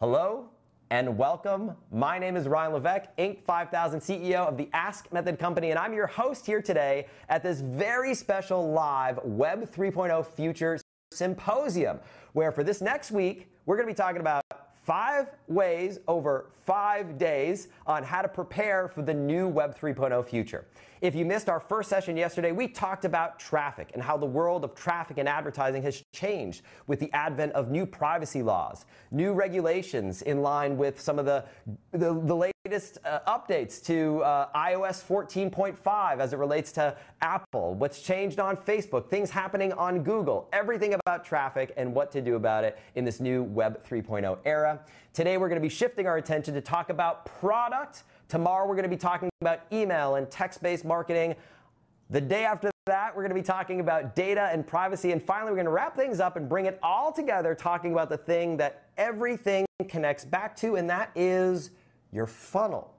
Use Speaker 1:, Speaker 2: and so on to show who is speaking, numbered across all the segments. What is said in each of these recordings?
Speaker 1: Hello and welcome. My name is Ryan Levesque, Inc. 5000 CEO of the Ask Method Company, and I'm your host here today at this very special live Web 3.0 Futures Symposium, where for this next week, we're going to be talking about five ways over five days on how to prepare for the new Web 3.0 future. If you missed our first session yesterday, we talked about traffic and how the world of traffic and advertising has changed with the advent of new privacy laws, new regulations in line with some of the, the, the latest uh, updates to uh, iOS 14.5 as it relates to Apple, what's changed on Facebook, things happening on Google, everything about traffic and what to do about it in this new Web 3.0 era. Today, we're going to be shifting our attention to talk about product Tomorrow, we're going to be talking about email and text based marketing. The day after that, we're going to be talking about data and privacy. And finally, we're going to wrap things up and bring it all together, talking about the thing that everything connects back to, and that is your funnel.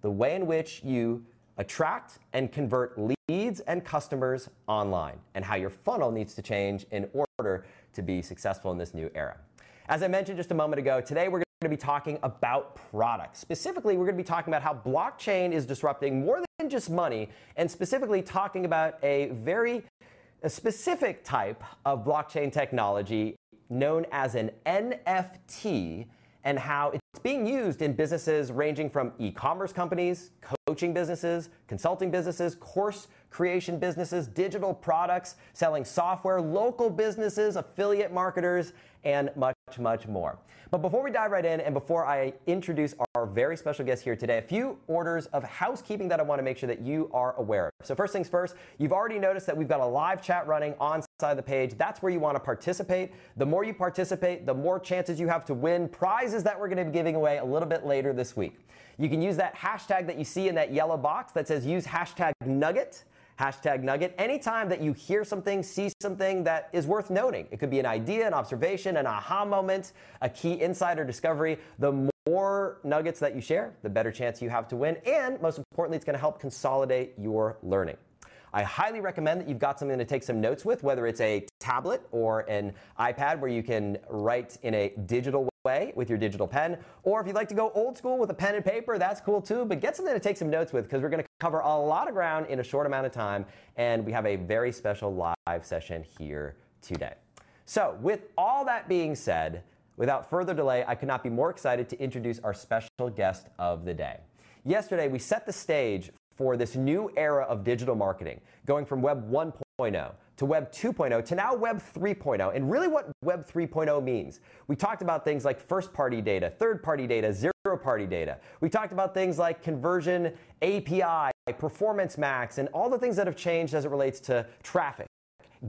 Speaker 1: The way in which you attract and convert leads and customers online, and how your funnel needs to change in order to be successful in this new era. As I mentioned just a moment ago, today we're going to be talking about products. Specifically, we're going to be talking about how blockchain is disrupting more than just money, and specifically talking about a very a specific type of blockchain technology known as an NFT and how it's being used in businesses ranging from e commerce companies, coaching businesses, consulting businesses, course creation businesses, digital products, selling software, local businesses, affiliate marketers, and much, much more. But before we dive right in and before I introduce our very special guest here today, a few orders of housekeeping that I want to make sure that you are aware of. So first things first, you've already noticed that we've got a live chat running on side of the page. That's where you want to participate. The more you participate, the more chances you have to win prizes that we're going to be giving away a little bit later this week. You can use that hashtag that you see in that yellow box that says use hashtag nugget hashtag nugget. Anytime that you hear something, see something that is worth noting, it could be an idea, an observation, an aha moment, a key insider discovery. The more nuggets that you share, the better chance you have to win. And most importantly, it's going to help consolidate your learning. I highly recommend that you've got something to take some notes with, whether it's a tablet or an iPad where you can write in a digital way with your digital pen. Or if you'd like to go old school with a pen and paper, that's cool too. But get something to take some notes with because we're going to cover a lot of ground in a short amount of time. And we have a very special live session here today. So, with all that being said, without further delay, I could not be more excited to introduce our special guest of the day. Yesterday, we set the stage for this new era of digital marketing, going from Web 1.0 to Web 2.0 to now Web 3.0, and really what Web 3.0 means. We talked about things like first party data, third party data, zero party data. We talked about things like conversion API, performance max, and all the things that have changed as it relates to traffic,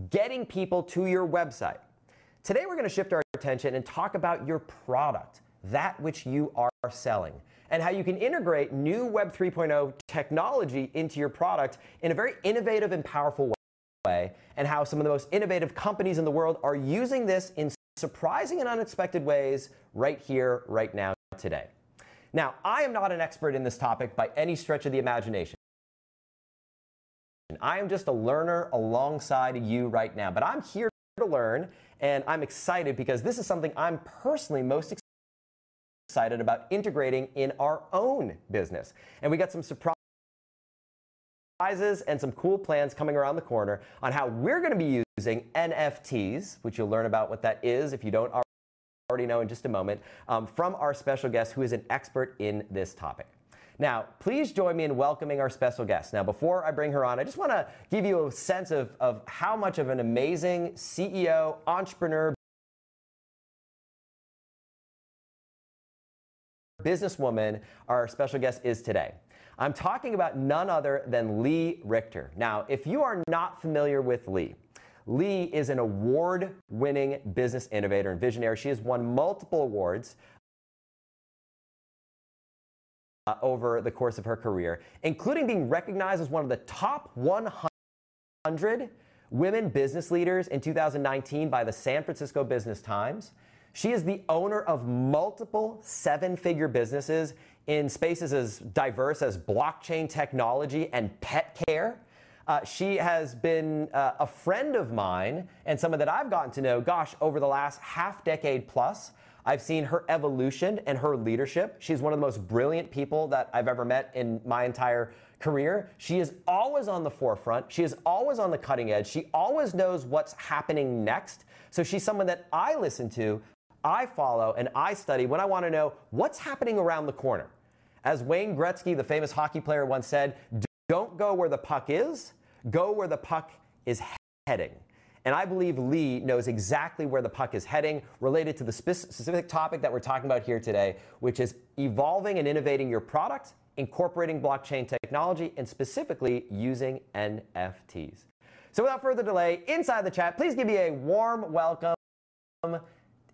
Speaker 1: getting people to your website. Today, we're going to shift our attention and talk about your product, that which you are selling and how you can integrate new Web 3.0 technology into your product in a very innovative and powerful way, and how some of the most innovative companies in the world are using this in surprising and unexpected ways right here, right now, today. Now, I am not an expert in this topic by any stretch of the imagination. I am just a learner alongside you right now, but I'm here to learn, and I'm excited because this is something I'm personally most excited about integrating in our own business. And we got some surprises and some cool plans coming around the corner on how we're going to be using NFTs, which you'll learn about what that is if you don't already know in just a moment, um, from our special guest who is an expert in this topic. Now, please join me in welcoming our special guest. Now, before I bring her on, I just want to give you a sense of, of how much of an amazing CEO, entrepreneur, businesswoman our special guest is today. I'm talking about none other than Lee Richter. Now, if you are not familiar with Lee, Lee is an award winning business innovator and visionary. She has won multiple awards uh, over the course of her career, including being recognized as one of the top 100 women business leaders in 2019 by the San Francisco Business Times. She is the owner of multiple seven figure businesses in spaces as diverse as blockchain technology and pet care. Uh, she has been uh, a friend of mine and someone that I've gotten to know, gosh, over the last half decade plus. I've seen her evolution and her leadership. She's one of the most brilliant people that I've ever met in my entire career. She is always on the forefront. She is always on the cutting edge. She always knows what's happening next. So she's someone that I listen to, I follow, and I study when I want to know what's happening around the corner. As Wayne Gretzky, the famous hockey player, once said, don't go where the puck is, go where the puck is heading. And I believe Lee knows exactly where the puck is heading related to the specific topic that we're talking about here today, which is evolving and innovating your product, incorporating blockchain technology, and specifically using NFTs. So without further delay, inside the chat, please give me a warm welcome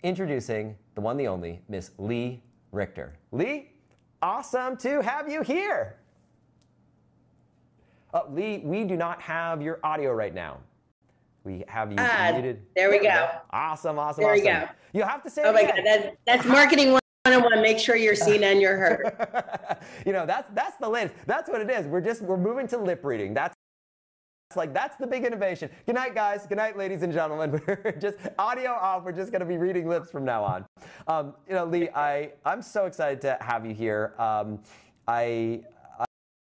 Speaker 1: introducing the one, the only, Miss Lee Richter. Lee, awesome to have you here. Oh, Lee, we do not have your audio right now. We have you
Speaker 2: uh, muted. There we, go. go.
Speaker 1: Awesome, awesome,
Speaker 2: there
Speaker 1: awesome.
Speaker 2: we go.
Speaker 1: You have to say
Speaker 2: Oh
Speaker 1: my
Speaker 2: again. God, that's, that's marketing 101. Make sure you're seen and you're heard.
Speaker 1: you know, that's that's the latest. That's what it is. We're just we're moving to lip reading. That's like that's the big innovation. Good night, guys. Good night, ladies and gentlemen. We're just audio off. We're just going to be reading lips from now on. Um, you know, Lee, I I'm so excited to have you here. Um, I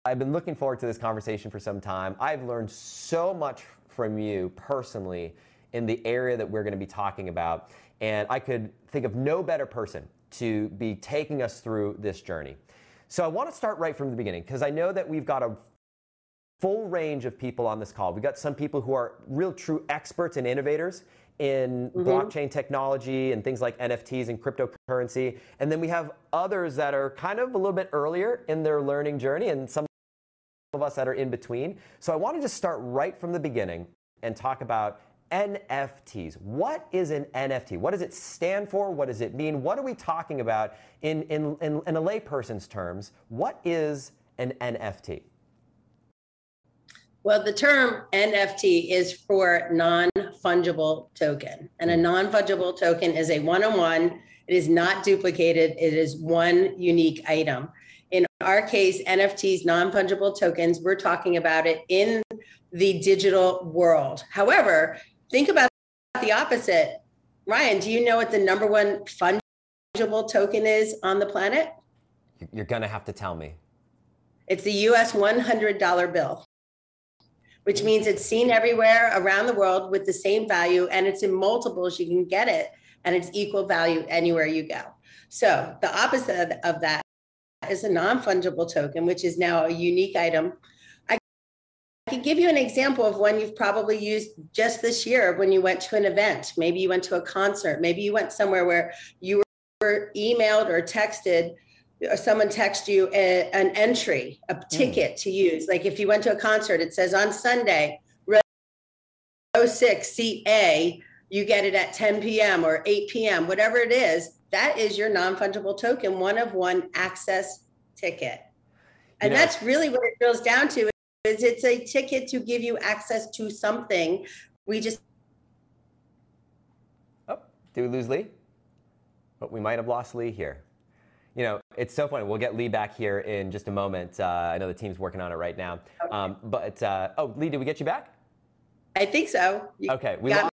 Speaker 1: I've been looking forward to this conversation for some time. I've learned so much from you personally in the area that we're going to be talking about. And I could think of no better person to be taking us through this journey. So I want to start right from the beginning because I know that we've got a full range of people on this call. We've got some people who are real true experts and innovators in mm-hmm. blockchain technology and things like NFTs and cryptocurrency. And then we have others that are kind of a little bit earlier in their learning journey and some of us that are in between. So I want to just start right from the beginning and talk about NFTs. What is an NFT? What does it stand for? What does it mean? What are we talking about in, in, in, in a layperson's terms? What is an NFT?
Speaker 2: Well, the term NFT is for non fungible token. And a non fungible token is a one on one, it is not duplicated, it is one unique item. In our case, NFTs, non fungible tokens, we're talking about it in the digital world. However, think about the opposite. Ryan, do you know what the number one fungible token is on the planet?
Speaker 1: You're going to have to tell me.
Speaker 2: It's the US $100 bill, which means it's seen everywhere around the world with the same value and it's in multiples. You can get it and it's equal value anywhere you go. So the opposite of that is a non-fungible token, which is now a unique item. I can give you an example of one you've probably used just this year when you went to an event. Maybe you went to a concert. Maybe you went somewhere where you were emailed or texted someone text you a, an entry, a hmm. ticket mm. to use. Like if you went to a concert, it says on Sunday, row six, seat A, you get it at 10 p.m. or 8 p.m., whatever it is that is your non-fungible token, one of one access ticket. And you know, that's really what it drills down to is it's a ticket to give you access to something. We just
Speaker 1: Oh, did we lose Lee? But oh, we might have lost Lee here. You know, it's so funny. We'll get Lee back here in just a moment. Uh, I know the team's working on it right now. Okay. Um, but uh, oh, Lee, did we get you back?
Speaker 2: I think so.
Speaker 1: You okay, we lost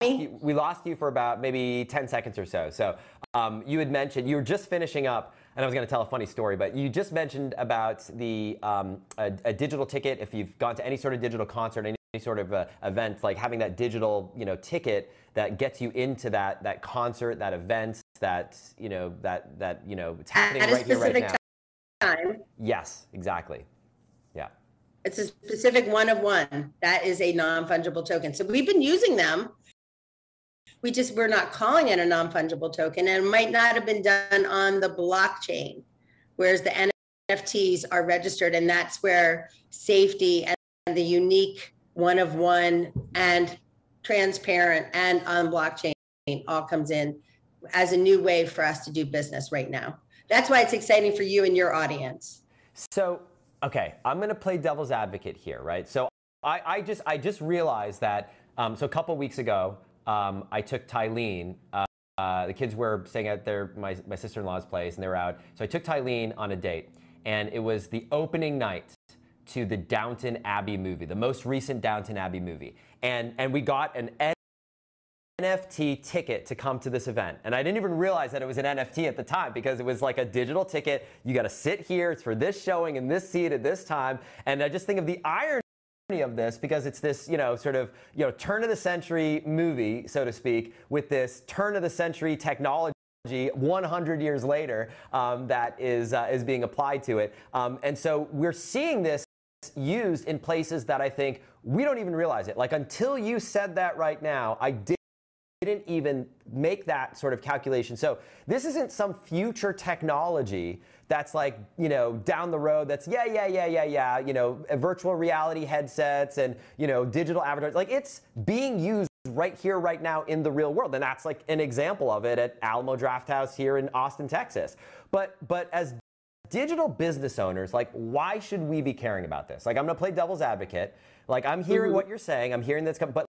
Speaker 1: we lost you for about maybe 10 seconds or so. So um, you had mentioned, you were just finishing up, and I was going to tell a funny story, but you just mentioned about the um, a, a, digital ticket. If you've gone to any sort of digital concert, any, any sort of uh, event, like having that digital, you know, ticket that gets you into that that concert, that event, that you know, that that you know, it's happening
Speaker 2: At
Speaker 1: right
Speaker 2: here,
Speaker 1: right now.
Speaker 2: Time.
Speaker 1: Yes, exactly. Yeah.
Speaker 2: It's a specific one of one. That is a non-fungible token. So we've been using them we just we're not calling it a non-fungible token and it might not have been done on the blockchain whereas the nfts are registered and that's where safety and the unique one of one and transparent and on blockchain all comes in as a new way for us to do business right now that's why it's exciting for you and your audience
Speaker 1: so okay i'm going to play devil's advocate here right so i, I just i just realized that um, so a couple weeks ago um, I took Tylene. Uh, uh, the kids were staying at their my, my sister-in-law's place, and they were out. So I took Tylene on a date, and it was the opening night to the Downton Abbey movie, the most recent Downton Abbey movie, and and we got an NFT ticket to come to this event. And I didn't even realize that it was an NFT at the time because it was like a digital ticket. You got to sit here. It's for this showing in this seat at this time. And I just think of the irony of this because it's this you know sort of you know turn of the century movie so to speak with this turn of the century technology 100 years later um, that is uh, is being applied to it um, and so we're seeing this used in places that I think we don't even realize it like until you said that right now I did didn't even make that sort of calculation. So this isn't some future technology that's like, you know, down the road that's yeah, yeah, yeah, yeah, yeah, you know, virtual reality headsets and, you know, digital avatars. Like it's being used right here, right now in the real world. And that's like an example of it at Alamo Drafthouse here in Austin, Texas. But but as digital business owners, like why should we be caring about this? Like I'm gonna play devil's advocate. Like I'm hearing mm-hmm. what you're saying. I'm hearing this, but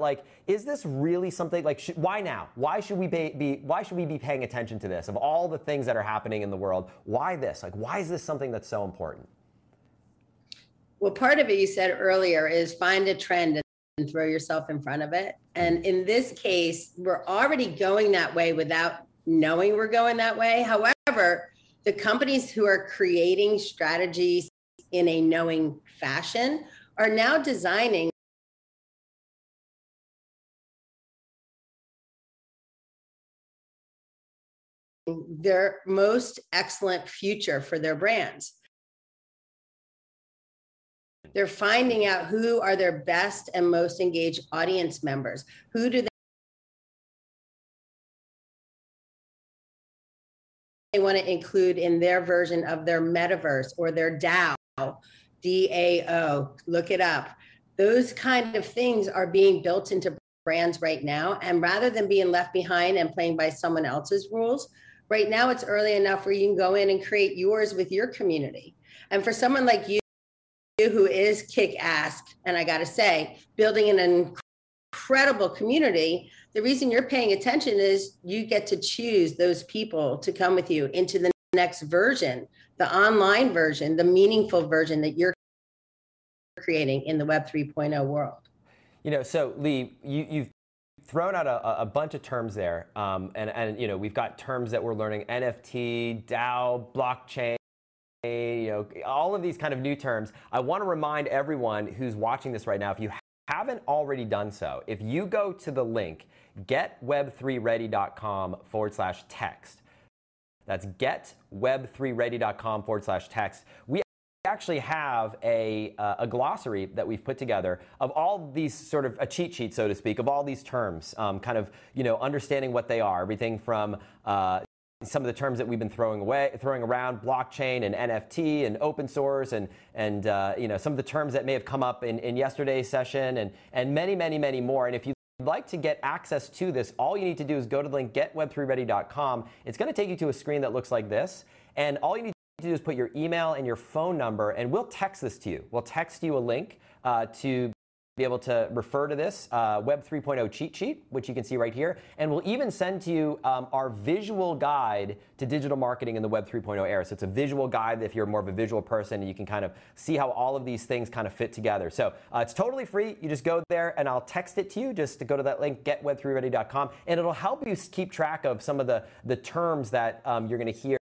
Speaker 1: like is this really something like sh- why now? Why should we be, be, why should we be paying attention to this of all the things that are happening in the world? Why this? Like why is this something that's so important?
Speaker 2: Well part of it you said earlier is find a trend and throw yourself in front of it. And in this case we're already going that way without knowing we're going that way. However the companies who are creating strategies in a knowing fashion are now designing their most excellent future for their brands. They're finding out who are their best and most engaged audience members. Who do they want to include in their version of their metaverse or their DAO, DAO, look it up. Those kind of things are being built into brands right now. And rather than being left behind and playing by someone else's rules, Right now, it's early enough where you can go in and create yours with your community. And for someone like you, who is kick ass, and I got to say, building an incredible community, the reason you're paying attention is you get to choose those people to come with you into the next version, the online version, the meaningful version that you're creating in the Web 3.0 world.
Speaker 1: You know, so Lee, you, you've thrown out a, a, bunch of terms there, um, and, and you know we've got terms that we're learning: NFT, DAO, blockchain. You know, all of these kind of new terms. I want to remind everyone who's watching this right now, if you haven't already done so, if you go to the link getweb3ready.com forward slash text, that's getweb3ready.com forward slash text. We actually have a, uh, a glossary that we've put together of all these sort of a cheat sheet, so to speak, of all these terms, um, kind of you know understanding what they are. Everything from uh, some of the terms that we've been throwing away, throwing around, blockchain and NFT and open source, and and uh, you know some of the terms that may have come up in, in yesterday's session, and and many many many more. And if you would like to get access to this, all you need to do is go to the link getweb3ready.com. It's going to take you to a screen that looks like this, and all you need to do is put your email and your phone number, and we'll text this to you. We'll text you a link uh, to be able to refer to this uh, Web 3.0 cheat sheet, which you can see right here. And we'll even send to you um, our visual guide to digital marketing in the Web 3.0 era. So it's a visual guide if you're more of a visual person and you can kind of see how all of these things kind of fit together. So uh, it's totally free. You just go there and I'll text it to you just to go to that link, getweb3ready.com, and it'll help you keep track of some of the, the terms that um, you're going to hear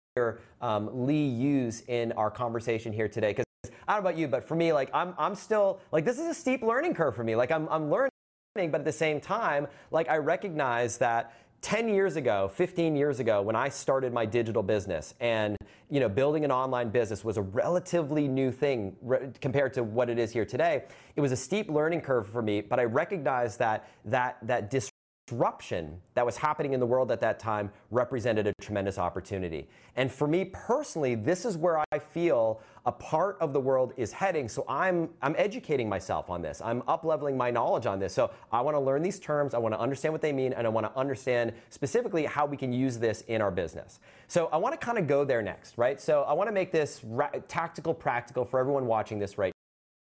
Speaker 1: um, Lee use in our conversation here today. Because I don't know about you, but for me, like I'm, I'm still like this is a steep learning curve for me. Like I'm, I'm learning, but at the same time, like I recognize that 10 years ago, 15 years ago, when I started my digital business and you know, building an online business was a relatively new thing re- compared to what it is here today. It was a steep learning curve for me, but I recognized that that that dis- disruption that was happening in the world at that time represented a tremendous opportunity. And for me personally, this is where I feel a part of the world is heading. So I'm I'm educating myself on this. I'm up-leveling my knowledge on this. So I want to learn these terms, I want to understand what they mean, and I want to understand specifically how we can use this in our business. So I want to kind of go there next, right? So I want to make this ra- tactical practical for everyone watching this right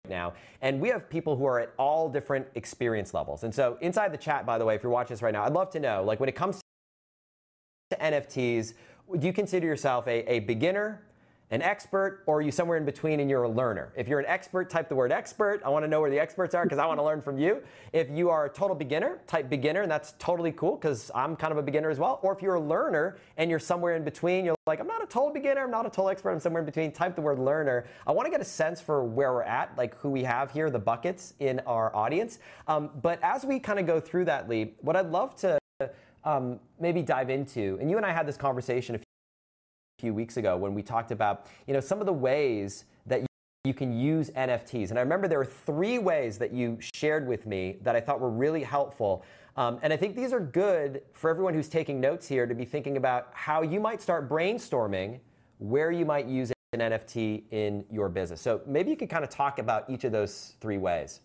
Speaker 1: now. And we have people who are at all different experience levels. And so inside the chat, by the way, if you're watching this right now, I'd love to know, like when it comes to NFTs, do you consider yourself a, a beginner, an expert or are you somewhere in between and you're a learner? If you're an expert, type the word expert. I want to know where the experts are because I want to learn from you. If you are a total beginner, type beginner, and that's totally cool because I'm kind of a beginner as well. Or if you're a learner and you're somewhere in between, you're like, I'm not a total beginner, I'm not a total expert, I'm somewhere in between, type the word learner. I want to get a sense for where we're at, like who we have here, the buckets in our audience. Um, but as we kind of go through that, Lee, what I'd love to um, maybe dive into, and you and I had this conversation a few weeks ago when we talked about you know some of the ways that you can use NFTs. And I remember there were three ways that you shared with me that I thought were really helpful. Um, and I think these are good for everyone who's taking notes here to be thinking about how you might start brainstorming where you might use an NFT in your business. So maybe you could kind of talk about each of those three ways.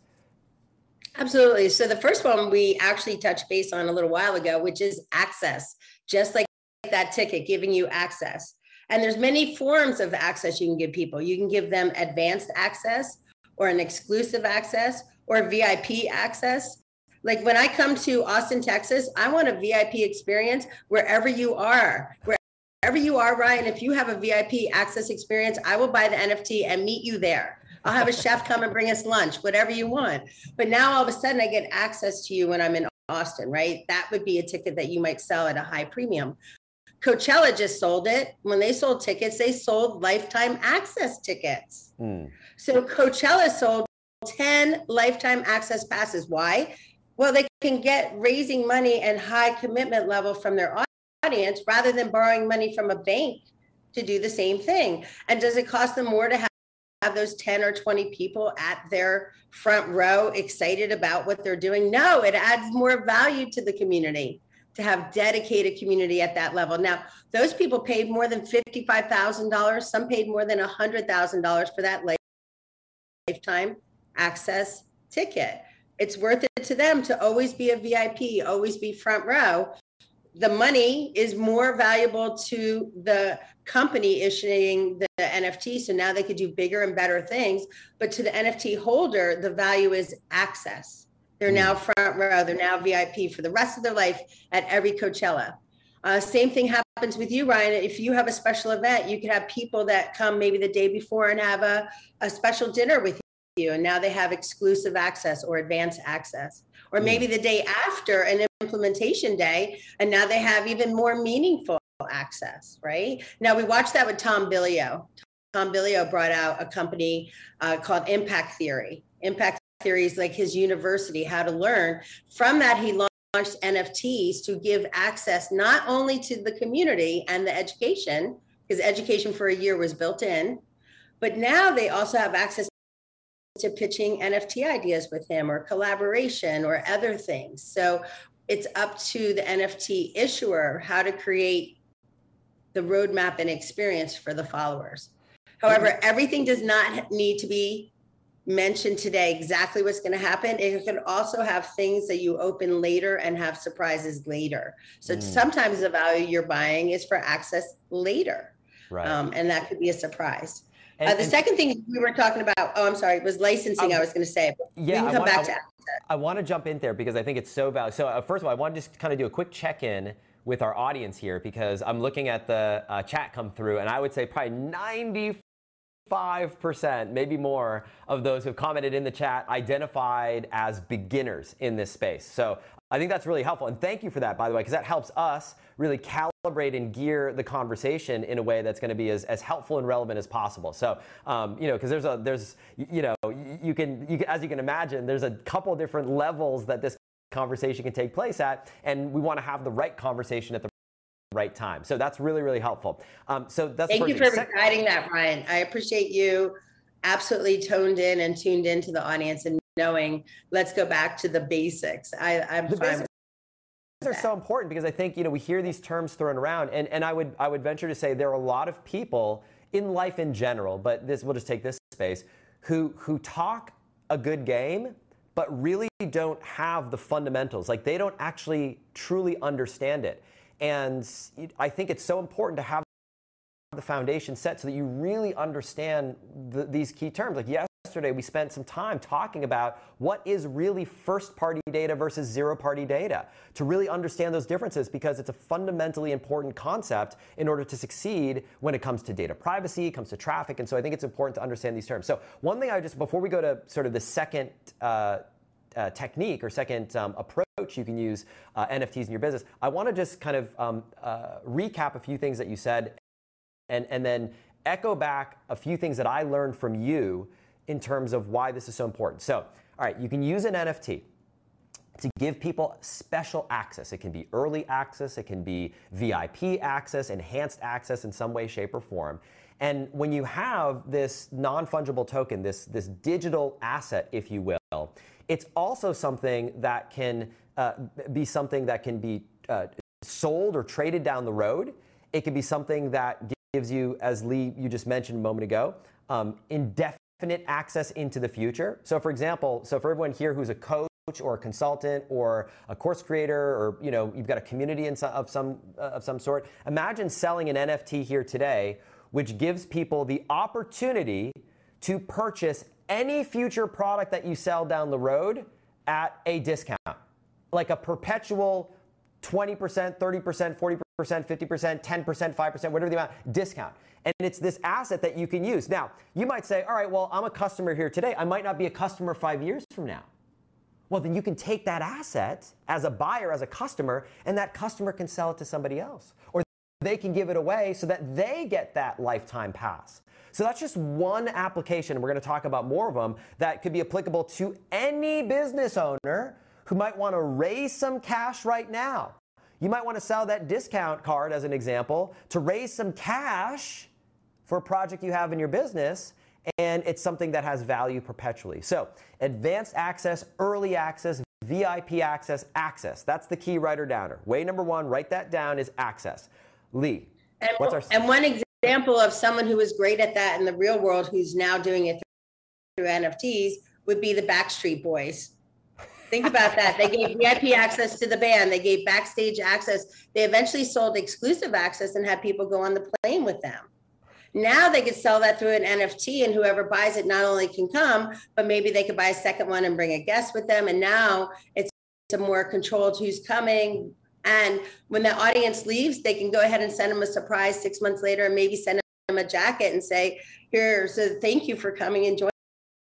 Speaker 2: Absolutely. So the first one we actually touched base on a little while ago, which is access, just like that ticket giving you access. And there's many forms of access you can give people. You can give them advanced access or an exclusive access or VIP access. Like when I come to Austin, Texas, I want a VIP experience wherever you are. Wherever you are, Ryan, if you have a VIP access experience, I will buy the NFT and meet you there. I'll have a chef come and bring us lunch, whatever you want. But now all of a sudden I get access to you when I'm in Austin, right? That would be a ticket that you might sell at a high premium. Coachella just sold it. When they sold tickets, they sold lifetime access tickets. Mm. So Coachella sold 10 lifetime access passes. Why? Well, they can get raising money and high commitment level from their audience rather than borrowing money from a bank to do the same thing. And does it cost them more to have, have those 10 or 20 people at their front row excited about what they're doing? No, it adds more value to the community to have dedicated community at that level. Now, those people paid more than $55,000. Some paid more than $100,000 for that lifetime access ticket. It's worth it to them to always be a VIP, always be front row. The money is more valuable to the company issuing the NFT. So now they could do bigger and better things. But to the NFT holder, the value is access they're now mm. front row. They're now VIP for the rest of their life at every Coachella. Uh, same thing happens with you, Ryan. If you have a special event, you could have people that come maybe the day before and have a, a special dinner with you, and now they have exclusive access or advanced access. Or mm. maybe the day after an implementation day, and now they have even more meaningful access, right? Now we watched that with Tom Bilyeu. Tom Bilyeu brought out a company uh, called Impact Theory. Impact Theory's like his university, how to learn. From that, he launched NFTs to give access not only to the community and the education, because education for a year was built in, but now they also have access to pitching NFT ideas with him or collaboration or other things. So it's up to the NFT issuer how to create the roadmap and experience for the followers. However, everything does not need to be mention today exactly what's going to happen. It can also have things that you open later and have surprises later. So mm. sometimes the value you're buying is for access later. Right. Um, and that could be a surprise. And, uh, the second thing we were talking about, oh, I'm sorry, it was licensing. Um, I was going to say.
Speaker 1: Yeah, we can come I want, back I, to I want to jump in there because I think it's so valuable. So uh, first of all, I want to just kind of do a quick check-in with our audience here because I'm looking at the uh, chat come through, and I would say probably 90 5%, maybe more, of those who've commented in the chat identified as beginners in this space. So I think that's really helpful. And thank you for that, by the way, because that helps us really calibrate and gear the conversation in a way that's going to be as, as helpful and relevant as possible. So, um, you know, because there's a, there's, you know, you can, you can, as you can imagine, there's a couple different levels that this conversation can take place at, and we want to have the right conversation at the right time. So that's really, really helpful. Um, so that's
Speaker 2: thank you for guiding that, Brian. I appreciate you absolutely toned in and tuned into the audience and knowing let's go back to the basics. I, I'm the fine. Basics
Speaker 1: are so important because I think you know we hear these terms thrown around, and, and I would I would venture to say there are a lot of people in life in general, but this we'll just take this space who who talk a good game but really don't have the fundamentals. Like they don't actually truly understand it. And I think it's so important to have the foundation set so that you really understand the, these key terms. Like, yesterday we spent some time talking about what is really first party data versus zero party data to really understand those differences because it's a fundamentally important concept in order to succeed when it comes to data privacy, comes to traffic. And so I think it's important to understand these terms. So, one thing I just, before we go to sort of the second, uh, uh, technique or second um, approach you can use uh, NFTs in your business, I want to just kind of um, uh, recap a few things that you said and, and then echo back a few things that I learned from you in terms of why this is so important. So, all right, you can use an NFT to give people special access. It can be early access, it can be VIP access, enhanced access in some way, shape, or form. And when you have this non fungible token, this, this digital asset, if you will, it's also something that can uh, be something that can be uh, sold or traded down the road. It can be something that gives you, as Lee, you just mentioned a moment ago, um, indefinite access into the future. So, for example, so for everyone here who's a coach or a consultant or a course creator or you know you've got a community some, of some uh, of some sort imagine selling an nft here today which gives people the opportunity to purchase any future product that you sell down the road at a discount like a perpetual 20% 30% 40% 50%, 10%, 5%, whatever the amount, discount. And it's this asset that you can use. Now, you might say, all right, well, I'm a customer here today. I might not be a customer five years from now. Well, then you can take that asset as a buyer, as a customer, and that customer can sell it to somebody else. Or they can give it away so that they get that lifetime pass. So that's just one application. We're going to talk about more of them that could be applicable to any business owner who might want to raise some cash right now you might want to sell that discount card, as an example, to raise some cash for a project you have in your business, and it's something that has value perpetually. So, advanced access, early access, VIP access, access. That's the key writer downer. Way number one, write that down is access. Lee,
Speaker 2: and, what's our and one example of someone who was great at that in the real world who's now doing it through NFTs would be the Backstreet Boys. Think about that. They gave VIP access to the band. They gave backstage access. They eventually sold exclusive access and had people go on the plane with them. Now they could sell that through an NFT, and whoever buys it not only can come, but maybe they could buy a second one and bring a guest with them. And now it's a more controlled who's coming. And when the audience leaves, they can go ahead and send them a surprise six months later and maybe send them a jacket and say, Here, so thank you for coming and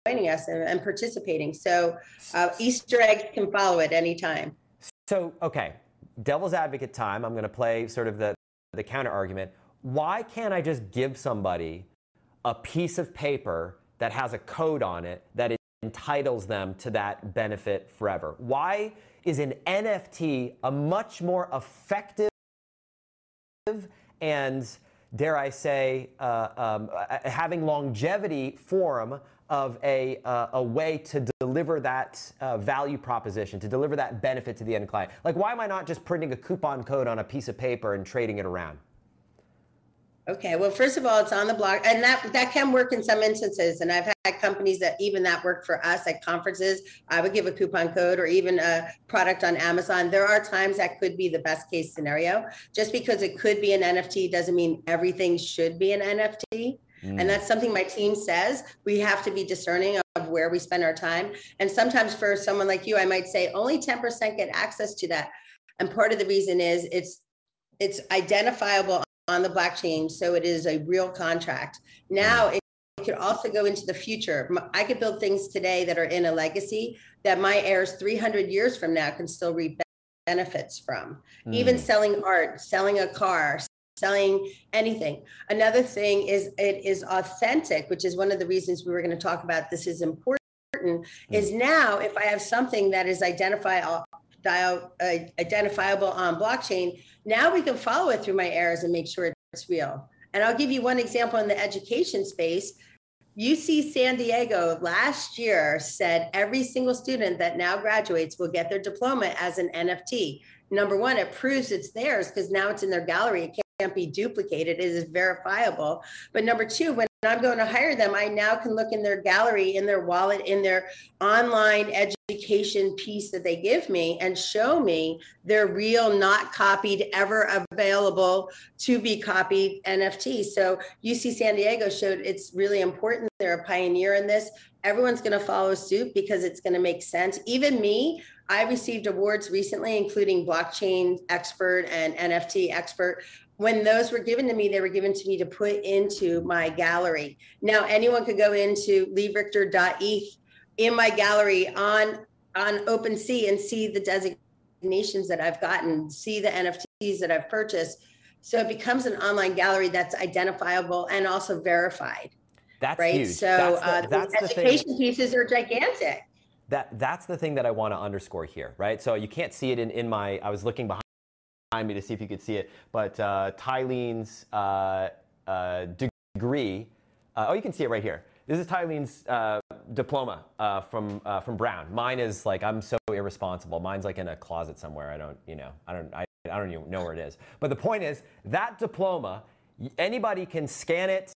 Speaker 2: joining us and, and participating. So uh, Easter eggs can follow at any time.
Speaker 1: So, okay, devil's advocate time. I'm going to play sort of the, the counter argument. Why can't I just give somebody a piece of paper that has a code on it that entitles them to that benefit forever? Why is an NFT a much more effective and dare I say, uh, um, having longevity form of a, uh, a way to deliver that uh, value proposition, to deliver that benefit to the end client. Like, why am I not just printing a coupon code on a piece of paper and trading it around?
Speaker 2: Okay, well, first of all, it's on the blog, and that that can work in some instances. And I've had companies that even that work for us at conferences. I would give a coupon code or even a product on Amazon. There are times that could be the best case scenario. Just because it could be an NFT doesn't mean everything should be an NFT. Mm. And that's something my team says. We have to be discerning of where we spend our time. And sometimes for someone like you, I might say only 10% get access to that. And part of the reason is it's it's identifiable on the blockchain, so it is a real contract. Now it, it could also go into the future. I could build things today that are in a legacy that my heirs 300 years from now can still reap benefits from. Mm. Even selling art, selling a car, selling anything. Another thing is it is authentic, which is one of the reasons we were going to talk about this is important. Mm. Is now if I have something that is identifiable uh, identifiable on blockchain, now we can follow it through my heirs and make sure it's real. And I'll give you one example in the education space. UC San Diego last year said every single student that now graduates will get their diploma as an NFT. Number one, it proves it's theirs because now it's in their gallery. Can't be duplicated. It is verifiable. But number two, when I'm going to hire them, I now can look in their gallery, in their wallet, in their online education piece that they give me and show me their real, not copied, ever available to be copied NFT. So UC San Diego showed it's really important. They're a pioneer in this. Everyone's going to follow suit because it's going to make sense. Even me, I received awards recently, including blockchain expert and NFT expert when those were given to me, they were given to me to put into my gallery. Now anyone could go into leerichter.eth in my gallery on on OpenSea and see the designations that I've gotten, see the NFTs that I've purchased. So it becomes an online gallery that's identifiable and also verified.
Speaker 1: That's
Speaker 2: right.
Speaker 1: Huge.
Speaker 2: So
Speaker 1: that's
Speaker 2: the, uh, that's the education thing. pieces are gigantic.
Speaker 1: That that's the thing that I want to underscore here, right? So you can't see it in, in my. I was looking behind me to see if you could see it. But uh, uh, uh, degree, uh, oh, you can see it right here. This is Tylene's uh, diploma uh, from from Brown. Mine is like I'm so irresponsible. Mine's like in a closet somewhere. I don't, you know, I don't, I, I don't even know where it is. But the point is that diploma, anybody can scan it,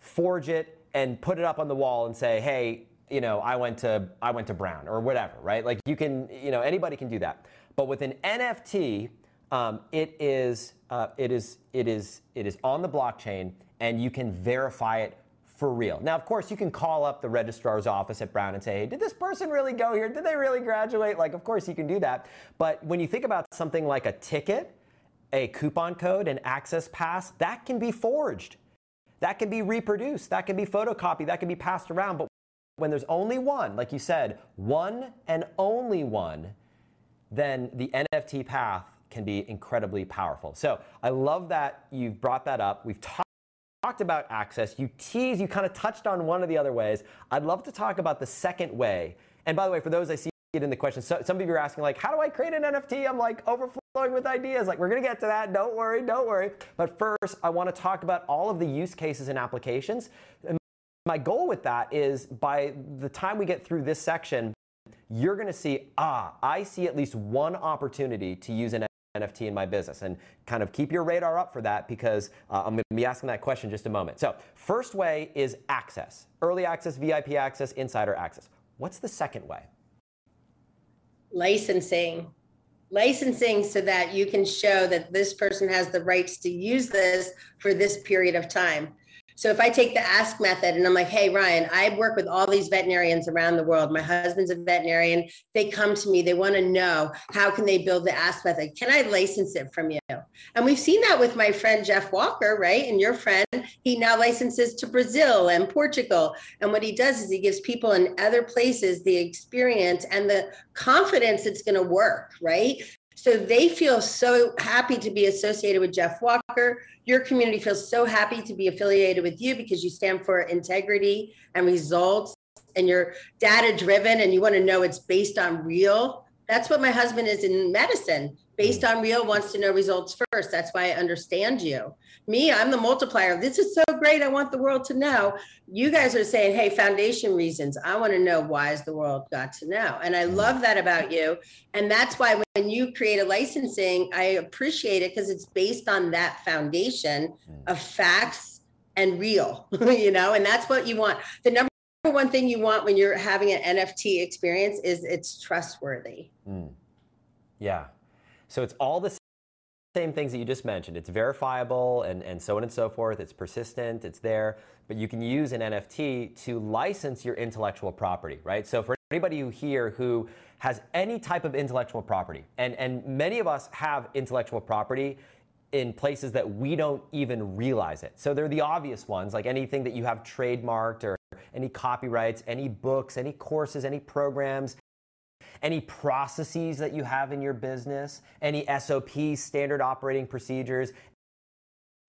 Speaker 1: forge it, and put it up on the wall and say, hey, you know, I went to I went to Brown or whatever, right? Like you can, you know, anybody can do that. But with an NFT, um, it is uh, it is it is it is on the blockchain, and you can verify it for real. Now, of course, you can call up the registrar's office at Brown and say, hey, did this person really go here? Did they really graduate? Like, of course, you can do that. But when you think about something like a ticket, a coupon code, an access pass, that can be forged. That can be reproduced. That can be photocopied. That can be passed around. But when there's only one, like you said, one and only one, then the NFT path can be incredibly powerful. So I love that you've brought that up. We've talked talked about access. You tease, you kind of touched on one of the other ways. I'd love to talk about the second way. And by the way, for those I see it in the questions, so, some of you are asking like, how do I create an NFT? I'm like overflowing with ideas. Like we're gonna get to that. Don't worry, don't worry. But first, I want to talk about all of the use cases and applications. And my goal with that is by the time we get through this section, you're going to see, ah, I see at least one opportunity to use an NFT in my business? And kind of keep your radar up for that because uh, I'm going to be asking that question just a moment. So, first way is access early access, VIP access, insider access. What's the second way?
Speaker 2: Licensing. Licensing so that you can show that this person has the rights to use this for this period of time. So if I take the ask method and I'm like, hey, Ryan, I work with all these veterinarians around the world. My husband's a veterinarian. They come to me, they want to know how can they build the ask method? Can I license it from you? And we've seen that with my friend Jeff Walker, right? And your friend, he now licenses to Brazil and Portugal. And what he does is he gives people in other places the experience and the confidence it's going to work, right? So they feel so happy to be associated with Jeff Walker. Your community feels so happy to be affiliated with you because you stand for integrity and results and you're data driven and you want to know it's based on real. That's what my husband is in medicine based hmm. on real wants to know results first. That's why I understand you. Me, I'm the multiplier. This is so great. I want the world to know. You guys are saying, hey, foundation reasons. I want to know why is the world got to know. And I hmm. love that about you. And that's why when you create a licensing, I appreciate it because it's based on that foundation hmm. of facts and real, you know, and that's what you want. The number one thing you want when you're having an NFT experience is it's trustworthy. Mm.
Speaker 1: Yeah, so it's all the same things that you just mentioned. It's verifiable and, and so on and so forth. It's persistent, it's there, but you can use an NFT to license your intellectual property, right? So for anybody who here who has any type of intellectual property, and, and many of us have intellectual property in places that we don't even realize it. So they're the obvious ones, like anything that you have trademarked or any copyrights, any books, any courses, any programs, any processes that you have in your business, any SOPs, standard operating procedures,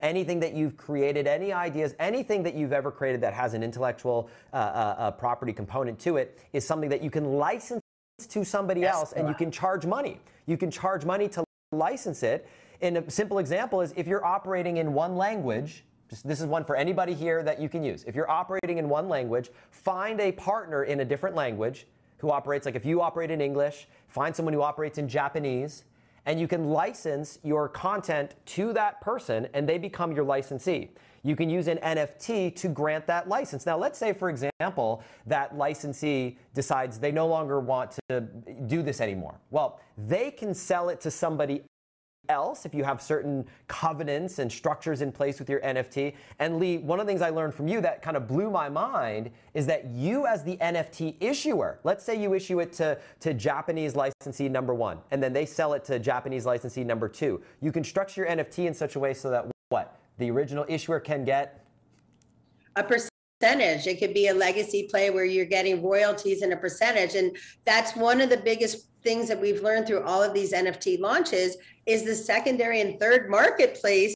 Speaker 1: anything that you've created, any ideas, anything that you've ever created that has an intellectual uh, uh, uh property component to it is something that you can license to somebody yes, else and you can charge money. You can charge money to license it. And a simple example is if you're operating in one language, this is one for anybody here that you can use. If you're operating in one language, find a partner in a different language who operates, like if you operate in English, find someone who operates in Japanese, and you can license your content to that person and they become your licensee. You can use an NFT to grant that license. Now, let's say, for example, that licensee decides they no longer want to do this anymore. Well, they can sell it to somebody else if you have certain covenants and structures in place with your NFT. And Lee, one of the things I learned from you that kind of blew my mind is that you, as the NFT issuer, let's say you issue it to, to Japanese licensee number one, and then they sell it to Japanese licensee number two. You can structure your NFT in such a way so that what? The original issuer can get
Speaker 2: a percentage. It could be a legacy play where you're getting royalties and a percentage. And that's one of the biggest things that we've learned through all of these NFT launches is the secondary and third marketplace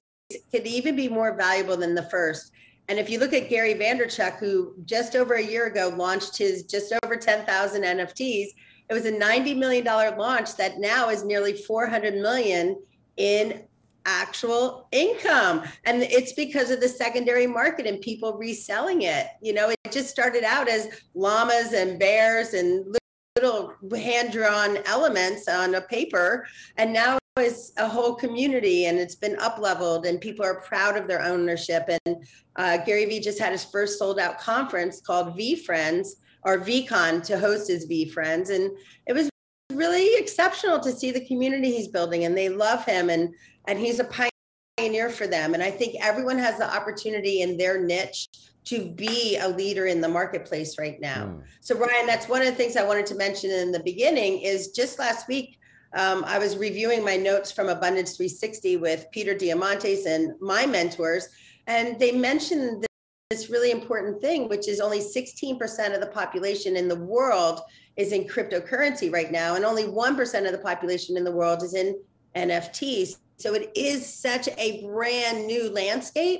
Speaker 2: could even be more valuable than the first. And if you look at Gary Vaynerchuk, who just over a year ago launched his just over 10,000 NFTs, it was a $90 million launch that now is nearly 400 million in actual income. And it's because of the secondary market and people reselling it. You know, it just started out as llamas and bears and little hand drawn elements on a paper. And now it's a whole community and it's been up leveled and people are proud of their ownership. And uh, Gary Vee just had his first sold out conference called VeeFriends or VeeCon to host his VeeFriends And it was really exceptional to see the community he's building and they love him and and he's a pioneer for them. And I think everyone has the opportunity in their niche to be a leader in the marketplace right now. Mm. So Ryan, that's one of the things I wanted to mention in the beginning is just last week um, I was reviewing my notes from Abundance 360 with Peter Diamandis and my mentors, and they mentioned this really important thing, which is only 16% of the population in the world is in cryptocurrency right now, and only 1% of the population in the world is in NFTs. So it is such a brand new landscape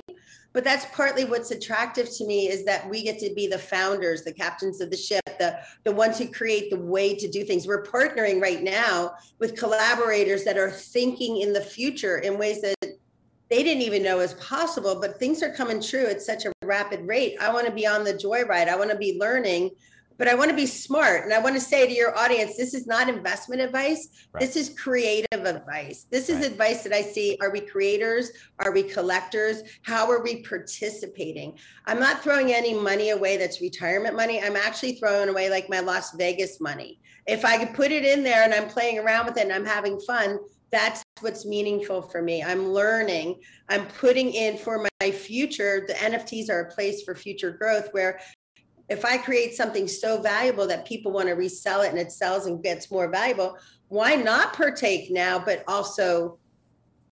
Speaker 2: but that's partly what's attractive to me is that we get to be the founders the captains of the ship the the ones who create the way to do things. We're partnering right now with collaborators that are thinking in the future in ways that they didn't even know was possible but things are coming true at such a rapid rate. I want to be on the joyride. I want to be learning but I want to be smart. And I want to say to your audience, this is not investment advice. Right. This is creative advice. This is right. advice that I see. Are we creators? Are we collectors? How are we participating? I'm not throwing any money away that's retirement money. I'm actually throwing away like my Las Vegas money. If I could put it in there and I'm playing around with it and I'm having fun, that's what's meaningful for me. I'm learning. I'm putting in for my future. The NFTs are a place for future growth where if I create something so valuable that people want to resell it and it sells and gets more valuable, why not partake now, but also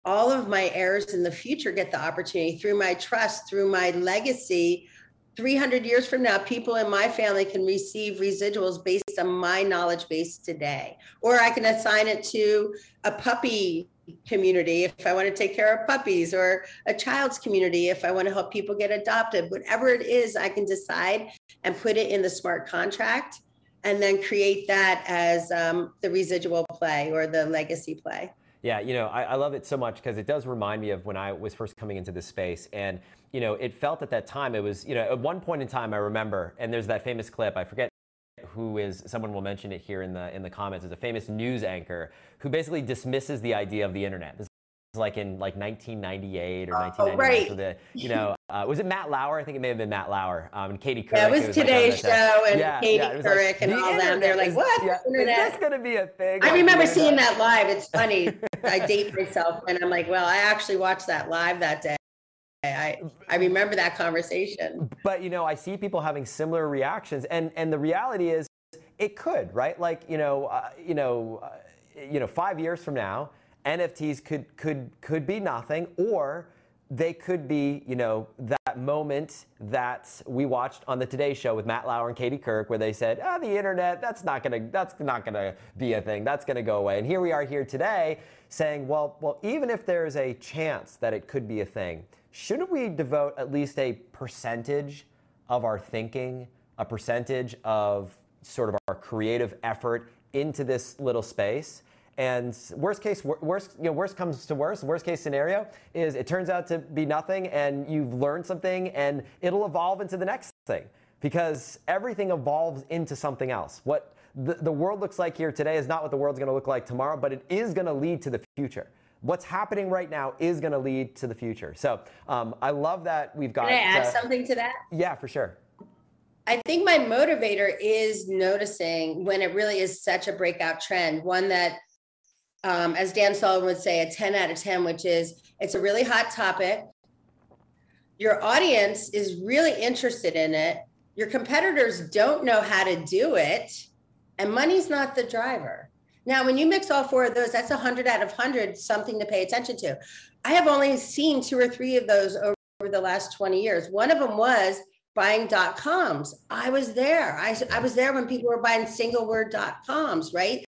Speaker 2: all of my heirs in the future get the opportunity through my trust, through my legacy. 300 years from now, people in my family can receive residuals based on my knowledge base today. Or I can assign it to a puppy community if I want to take care of puppies, or a child's community if I want to help people get adopted. Whatever it is, I can decide and put it in the smart contract and then create that as um, the residual play or the legacy play.
Speaker 1: Yeah, you know, I, I love it so much because it does remind me of when I was first coming into this space. And, you know, it felt at that time, it was, you know, at one point in time, I remember, and there's that famous clip, I forget who is someone will mention it here in the in the comments is a famous news anchor who basically dismisses the idea of the internet. This is like in like 1998 or 1999. Oh, right. So the you know uh, was it Matt Lauer? I think it may have been Matt Lauer um, and Katie Couric.
Speaker 2: Yeah, it was, it was Today's like Show and yeah, Katie yeah, Couric like, and the all them. They're like, what? Yeah,
Speaker 1: internet? Is this going to be a thing?
Speaker 2: I remember seeing that live. It's funny. I date myself and I'm like, well, I actually watched that live that day. I, I remember that conversation.
Speaker 1: But you know, I see people having similar reactions, and and the reality is, it could, right? Like you know, uh, you know, uh, you know, five years from now, NFTs could could could be nothing, or they could be, you know, that moment that we watched on the Today Show with Matt Lauer and Katie Couric, where they said, "Ah, oh, the internet, that's not gonna, that's not gonna be a thing. That's gonna go away." And here we are here today, saying, "Well, well, even if there is a chance that it could be a thing." shouldn't we devote at least a percentage of our thinking, a percentage of sort of our creative effort into this little space? And worst case, worst, you know, worst comes to worst, worst case scenario is it turns out to be nothing and you've learned something and it'll evolve into the next thing because everything evolves into something else. What the, the world looks like here today is not what the world's going to look like tomorrow, but it is going to lead to the future. What's happening right now is going to lead to the future. So um, I love that we've got.
Speaker 2: Can I add
Speaker 1: uh,
Speaker 2: something to that?
Speaker 1: Yeah, for sure.
Speaker 2: I think my motivator is noticing when it really is such a breakout trend, one that, um, as Dan Sullivan would say, a 10 out of 10, which is it's a really hot topic. Your audience is really interested in it. Your competitors don't know how to do it, and money's not the driver. Now, when you mix all four of those, that's 100 out of 100, something to pay attention to. I have only seen two or three of those over the last 20 years. One of them was buying dot coms. I was there. I, I was there when people were buying single word dot coms, right?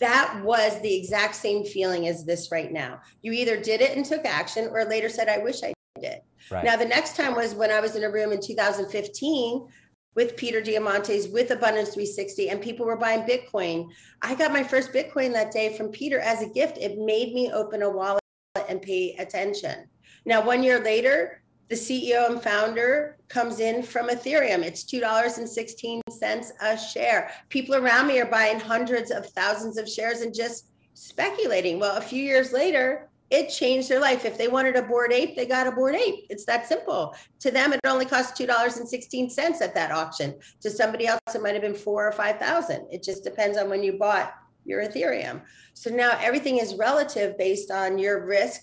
Speaker 2: That was the exact same feeling as this right now. You either did it and took action or later said, I wish I did. Right. Now, the next time was when I was in a room in 2015 with Peter Diamandis, with Abundance 360, and people were buying Bitcoin. I got my first Bitcoin that day from Peter as a gift. It made me open a wallet and pay attention. Now, one year later, the CEO and founder comes in from Ethereum. It's $2.16 a share. People around me are buying hundreds of thousands of shares and just speculating. Well, a few years later, it changed their life. If they wanted a Bored Ape, they got a Bored Ape. It's that simple. To them, it only cost two dollars and sixteen cents at that auction. To somebody else, it might have been four or five thousand. It just depends on when you bought your Ethereum. So now everything is relative based on your risk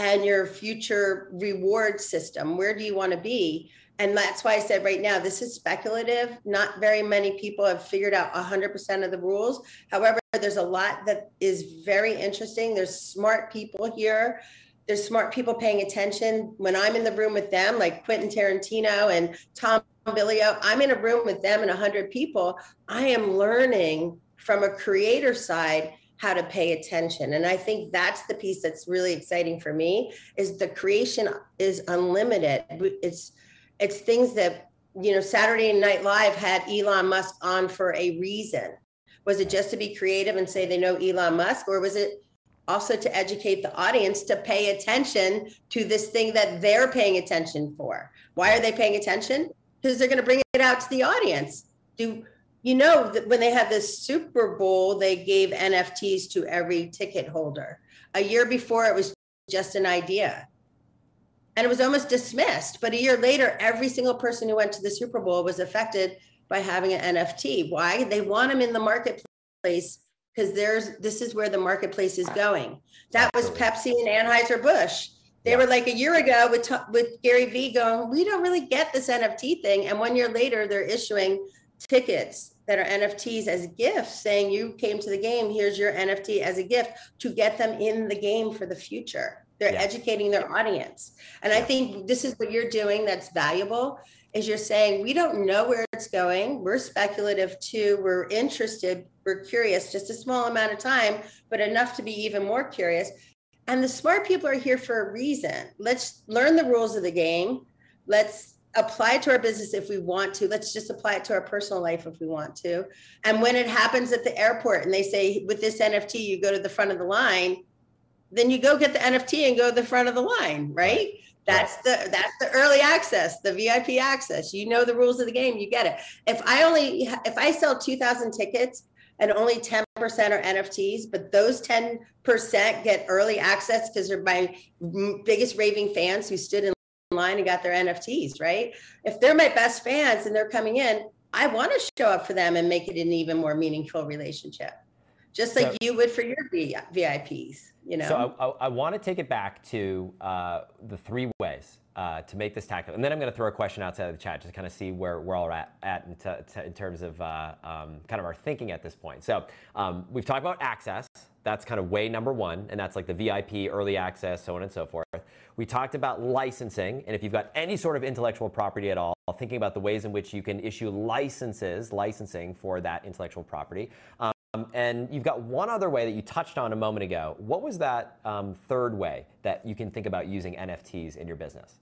Speaker 2: and your future reward system. Where do you want to be? And that's why I said right now, this is speculative. Not very many people have figured out 100% of the rules. However, there's a lot that is very interesting. There's smart people here. There's smart people paying attention. When I'm in the room with them, like Quentin Tarantino and Tom Bilyeu, I'm in a room with them and 100 people. I am learning from a creator side how to pay attention. And i think that's the piece that's really exciting for me is the creation is unlimited. It's it's things that you know saturday night live had elon musk on for a reason. Was it just to be creative and say they know elon musk or was it also to educate the audience to pay attention to this thing that they're paying attention for? Why are they paying attention? Because they're going to bring it out to the audience. Do you know that when they had this super bowl they gave nfts to every ticket holder. A year before it was just an idea. And it was almost dismissed but a year later every single person who went to the super bowl was affected by having an nft why? They want them in the marketplace because there's this is where the marketplace is going. That was pepsi and anheuser-busch. They yeah. were like a year ago with with Gary Vee going, we don't really get this NFT thing, and one year later they're issuing tickets that are NFTs as gifts, saying you came to the game, here's your NFT as a gift to get them in the game for the future. They're yes. educating their audience. And I think this is what you're doing that's valuable is you're saying we don't know where it's going. We're speculative too. We're interested, we're curious, just a small amount of time, but enough to be even more curious. And the smart people are here for a reason. Let's learn the rules of the game. Let's apply it to our business if we want to. Let's just apply it to our personal life if we want to. And when it happens at the airport and they say, with this NFT, you go to the front of the line, then you go get the NFT and go to the front of the line, right? That's the that's the early access, the VIP access. You know the rules of the game, you get it. If I only if I sell 2000 tickets and only 10% are NFTs, but those 10% get early access because they're my biggest raving fans who stood in line and got their NFTs, right? If they're my best fans and they're coming in, I want to show up for them and make it an even more meaningful relationship, just like so, you would for your VIPs. You know.
Speaker 1: So I, I, I want to take it back to uh, the three ways uh, to make this tactical, and then I'm going to throw a question outside of the chat just to kind of see where we're all at, at in, t- in terms of uh, um, kind of our thinking at this point. So um, we've talked about access. That's kind of way number one, and that's like the VIP, early access, so on and so forth. We talked about licensing, and if you've got any sort of intellectual property at all, thinking about the ways in which you can issue licenses, licensing for that intellectual property. Um, and you've got one other way that you touched on a moment ago. What was that um, third way that you can think about using NFTs in your business?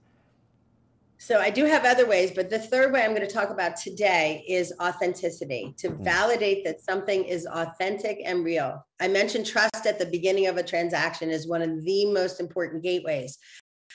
Speaker 2: So I do have other ways, but the third way I'm going to talk about today is authenticity to mm. validate that something is authentic and real. I mentioned trust at the beginning of a transaction is one of the most important gateways.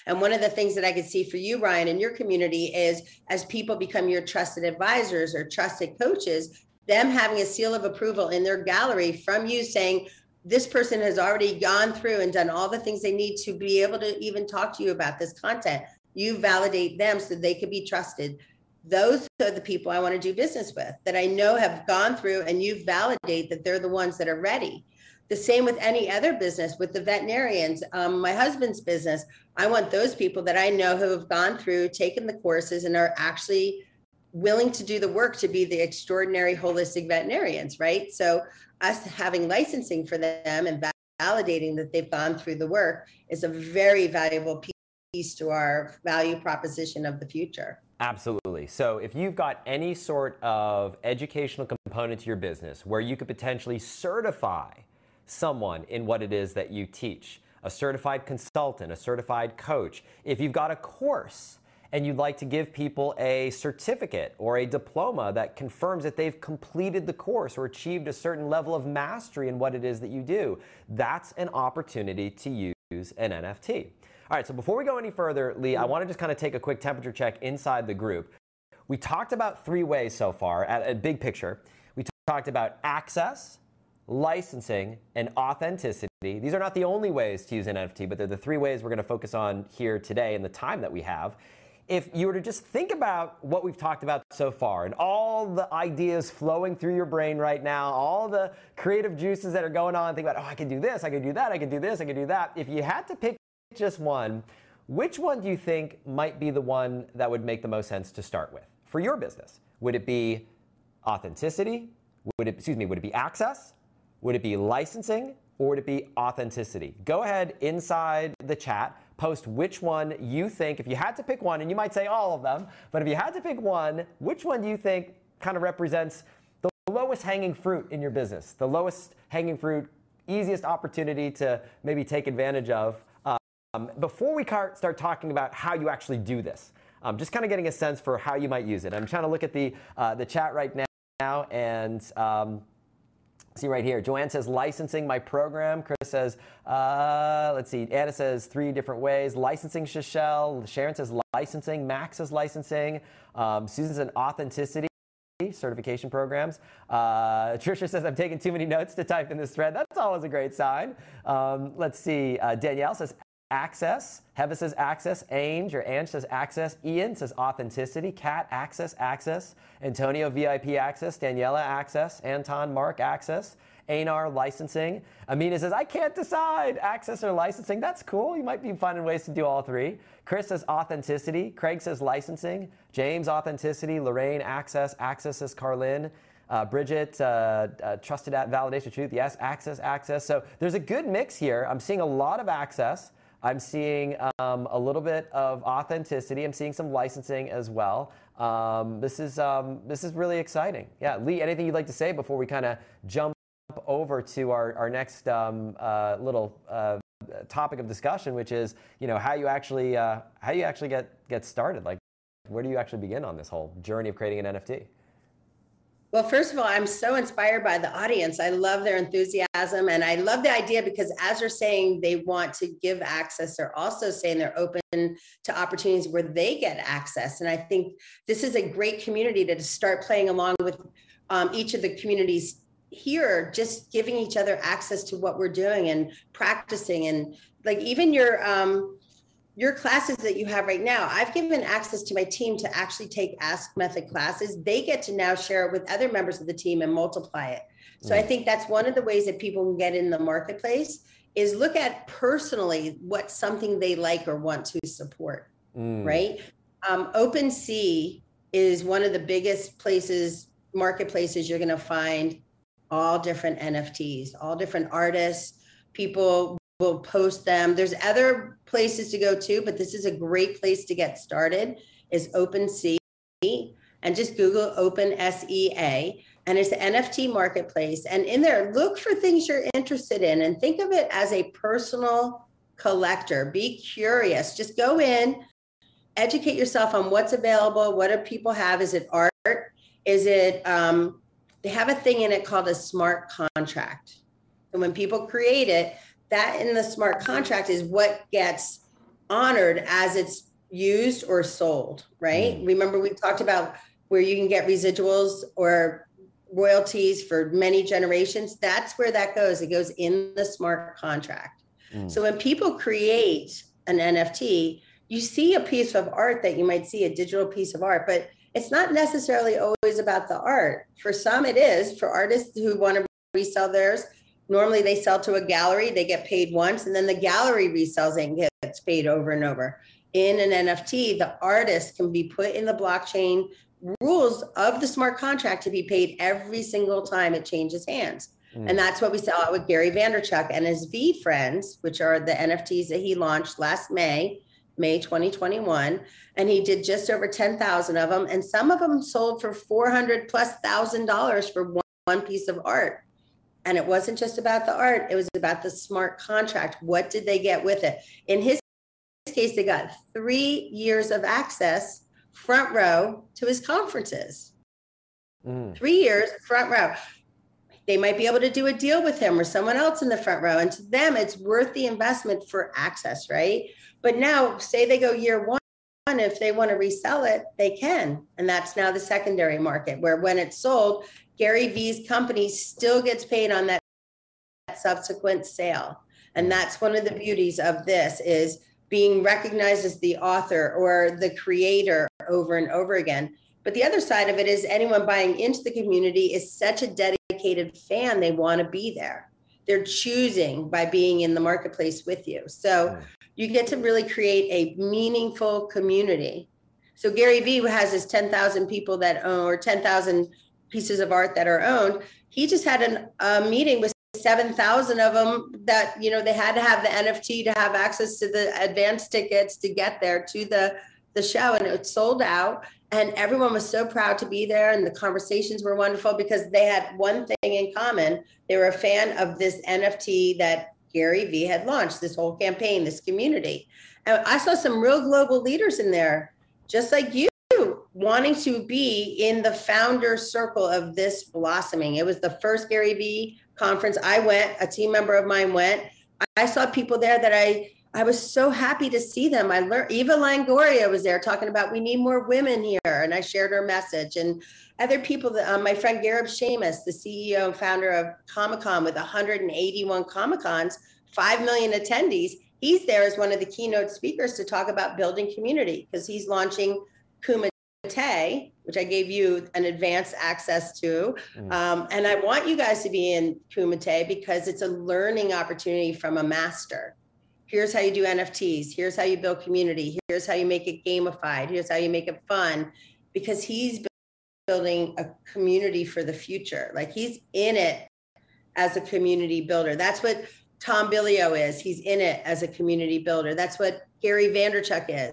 Speaker 2: And one of the things that I could see for you, Ryan, in your community is as people become your trusted advisors or trusted coaches, them having a seal of approval in their gallery from you saying, this person has already gone through and done all the things they need to be able to even talk to you about this content. You validate them so they can be trusted. Those are the people I want to do business with that I know have gone through and you validate that they're the ones that are ready. The same with any other business, with the veterinarians, um, my husband's business. I want those people that I know who have gone through, taken the courses, and are actually willing to do the work to be the extraordinary holistic veterinarians, right? So, us having licensing for them and validating that they've gone through the work is a very valuable piece to our value proposition of the future.
Speaker 1: Absolutely. So, if you've got any sort of educational component to your business where you could potentially certify someone in what it is that you teach, a certified consultant, a certified coach, if you've got a course and you'd like to give people a certificate or a diploma that confirms that they've completed the course or achieved a certain level of mastery in what it is that you do, that's an opportunity to use an NFT. All right, so before we go any further, Lee, I mm-hmm. want to just kind of take a quick temperature check inside the group. We talked about three ways so far at a big picture. We talked about access, licensing, and authenticity. These are not the only ways to use an NFT, but they're the three ways we're going to focus on here today in the time that we have. If you were to just think about what we've talked about so far and all the ideas flowing through your brain right now, all the creative juices that are going on, think about, oh, I could do this, I could do that, I could do this, I could do that. If you had to pick just one, which one do you think might be the one that would make the most sense to start with for your business? Would it be authenticity? Would it, excuse me, would it be access? Would it be licensing or would it be authenticity? Go ahead inside the chat, post which one you think, if you had to pick one, and you might say all of them, but if you had to pick one, which one do you think kind of represents the lowest hanging fruit in your business, the lowest hanging fruit, easiest opportunity to maybe take advantage of? Um, before we start talking about how you actually do this, um, just kind of getting a sense for how you might use it. I'm trying to look at the, uh, the chat right now, and um, See right here, Joanne says licensing my program. Chris says, uh, let's see, Anna says three different ways. Licensing Shishel. Sharon says licensing. Max says licensing. Um, Susan says authenticity certification programs. Uh, Trisha says, I'm taking too many notes to type in this thread. That's always a great sign. Um, let's see. Uh, Danielle says, access. Heva says access. Ange or Ange says access. Ian says authenticity. Cat access, access. Antonio VIP access. Daniela access. Anton Mark access. Anar licensing. Amina says, I can't decide access or licensing. That's cool. You might be finding ways to do all three. Chris says authenticity. Craig says licensing. James authenticity. Lorraine access. Access says Carlin. Uh, Bridget, uh, uh, trusted at validation truth. Yes, access, access. So there's a good mix here. I'm seeing a lot of access. I'm seeing um, a little bit of authenticity. I'm seeing some licensing as well. Um, this is um, this is really exciting. Yeah, Lee, anything you'd like to say before we kind of jump over to our our next um, uh, little uh, topic of discussion, which is you know how you actually uh, how you actually get get started. Like, where do you actually begin on this whole journey of creating an NFT?
Speaker 2: Well, first of all, I'm so inspired by the audience. I love their enthusiasm and I love the idea because as they're saying they want to give access, they're also saying they're open to opportunities where they get access. And I think this is a great community to start playing along with um, each of the communities here, just giving each other access to what we're doing and practicing. And like even your, um, your classes that you have right now, I've given access to my team to actually take Ask Method classes. They get to now share it with other members of the team and multiply it. So mm. I think that's one of the ways that people can get in the marketplace is look at personally what something they like or want to support, mm. right? Um, OpenSea is one of the biggest places, marketplaces you're going to find all different NFTs, all different artists, people will post them. There's other places to go too, but this is a great place to get started is OpenSea and just Google Open SEA and it's the NFT marketplace. And in there, look for things you're interested in and think of it as a personal collector. Be curious. Just go in, educate yourself on what's available. What do people have? Is it art? Is it, um, they have a thing in it called a smart contract. And when people create it, that in the smart contract is what gets honored as it's used or sold, right? Mm. Remember we talked about where you can get residuals or royalties for many generations. That's where that goes. It goes in the smart contract. Mm. So when people create an NFT, you see a piece of art that you might see a digital piece of art, but it's not necessarily always about the art. For some, it is. For artists who want to resell theirs, normally they sell to a gallery, they get paid once, and then the gallery resells it and gets paid over and over. In an NFT, the artist can be put in the blockchain rules of the smart contract to be paid every single time it changes hands. Mm. And that's what we saw with Gary Vaynerchuk and his VeeFriends, which are the NFTs that he launched last May, May 2021. And he did just over 10,000 of them. And some of them sold for 400 plus thousand dollars for one, one piece of art. And it wasn't just about the art, it was about the smart contract. What did they get with it? In his case, they got three years of access front row to his conferences. Mm. Three years, front row. They might be able to do a deal with him or someone else in the front row. And to them, it's worth the investment for access, right? But now, say they go year one, if they want to resell it, they can. And that's now the secondary market, where when it's sold, Gary Vee's company still gets paid on that subsequent sale. And that's one of the beauties of this is being recognized as the author or the creator over and over again. But the other side of it is anyone buying into the community is such a dedicated fan, they want to be there. They're choosing by being in the marketplace with you. So hmm. you get to really create a meaningful community. So Gary Vee has his 10,000 people that own or 10,000 pieces of art that are owned. He just had an, a meeting with 7,000 of them that, you know, they had to have the NFT to have access to the advance tickets to get there to the, the show. And it sold out. And everyone was so proud to be there. And the conversations were wonderful because they had one thing in common. They were a fan of this NFT that Gary Vee had launched, this whole campaign, this community. And I saw some real global leaders in there, just like you wanting to be in the founder circle of this blossoming. It was the first Gary Vee conference. I went, a team member of mine went. I saw people there that I I was so happy to see them. I learned Eva Longoria was there talking about we need more women here, and I shared her message. And other people, that, um, my friend Gareb Shamus, the CEO and founder of Comic Con with 181 Comic Cons, five million attendees. He's there as one of the keynote speakers to talk about building community because he's launching Kuma Tay, which I gave you an advanced access to. Mm. Um, and I want you guys to be in Kumite because it's a learning opportunity from a master. Here's how you do NFTs. Here's how you build community. Here's how you make it gamified. Here's how you make it fun because he's building a community for the future. Like he's in it as a community builder. That's what Tom Bilyeu is. He's in it as a community builder. That's what Gary Vaynerchuk is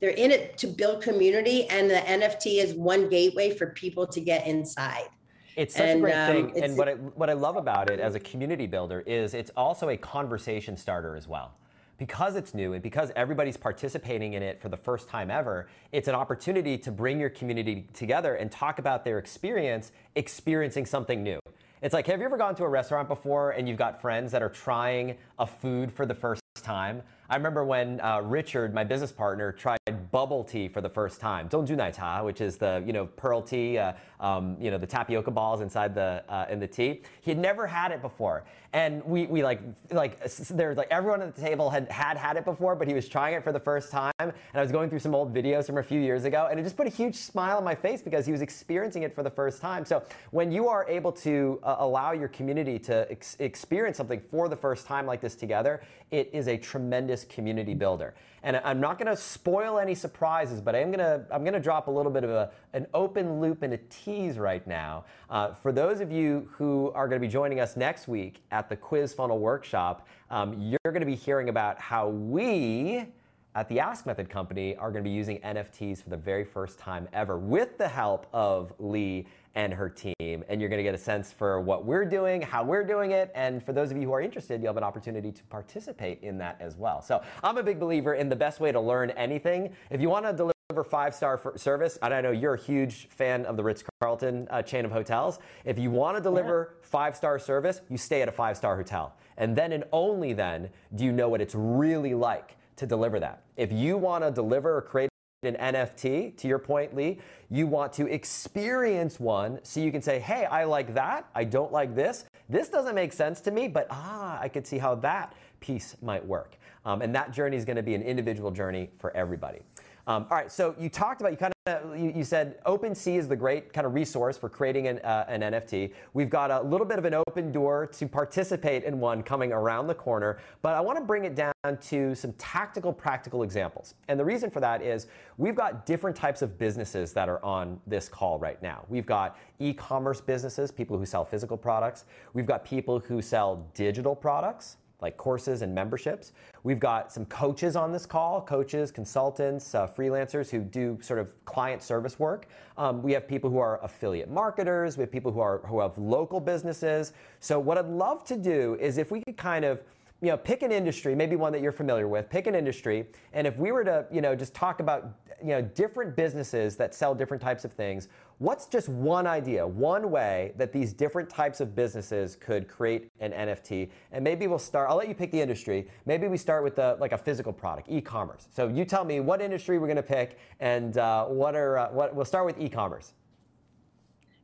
Speaker 2: they're in it to build community and the nft is one gateway for people to get inside
Speaker 1: it's such and, a great um, thing and what I, what I love about it as a community builder is it's also a conversation starter as well because it's new and because everybody's participating in it for the first time ever, it's an opportunity to bring your community together and talk about their experience experiencing something new. It's like, have you ever gone to a restaurant before and you've got friends that are trying a food for the first time? I remember when uh, Richard, my business partner, tried bubble tea for the first time. Donju which is the you know pearl tea, uh, um, you know the tapioca balls inside the uh, in the tea. He had never had it before, and we we like like there's like everyone at the table had had had it before, but he was trying it for the first time. And I was going through some old videos from a few years ago, and it just put a huge smile on my face because he was experiencing it for the first time. So when you are able to uh, allow your community to ex- experience something for the first time like this together, it is a tremendous community builder. And I'm not going to spoil any surprises, but I'm going to I'm going to drop a little bit of a, an open loop and a tease right now. Uh, for those of you who are going to be joining us next week at the Quiz Funnel Workshop, um, you're going to be hearing about how we at the Ask Method Company are going to be using NFTs for the very first time ever with the help of Lee and her team. And you're going to get a sense for what we're doing, how we're doing it. And for those of you who are interested, you'll have an opportunity to participate in that as well. So I'm a big believer in the best way to learn anything. If you want to deliver five star service, and I know you're a huge fan of the Ritz Carlton uh, chain of hotels. If you want to deliver yeah. five star service, you stay at a five star hotel. And then and only then do you know what it's really like to deliver that. If you want to deliver or create an NFT, to your point, Lee, you want to experience one so you can say, hey, I like that. I don't like this. This doesn't make sense to me, but ah, I could see how that piece might work. Um, and that journey is going to be an individual journey for everybody. Um, all right, so you talked about, you kind of, you, you, said OpenSea is the great kind of resource for creating an, uh, an, NFT. We've got a little bit of an open door to participate in one coming around the corner, but I want to bring it down to some tactical, practical examples. And the reason for that is we've got different types of businesses that are on this call right now. We've got e-commerce businesses, people who sell physical products. We've got people who sell digital products like courses and memberships. We've got some coaches on this call, coaches, consultants, uh, freelancers who do sort of client service work. Um, we have people who are affiliate marketers. We have people who are who have local businesses. So what I'd love to do is if we could kind of you know, pick an industry, maybe one that you're familiar with, pick an industry, and if we were to, you know, just talk about, you know, different businesses that sell different types of things, what's just one idea, one way that these different types of businesses could create an NFT? And maybe we'll start, I'll let you pick the industry. Maybe we start with the, like a physical product, e-commerce. So you tell me what industry we're going to pick and uh, what are, uh, what, we'll start with e-commerce.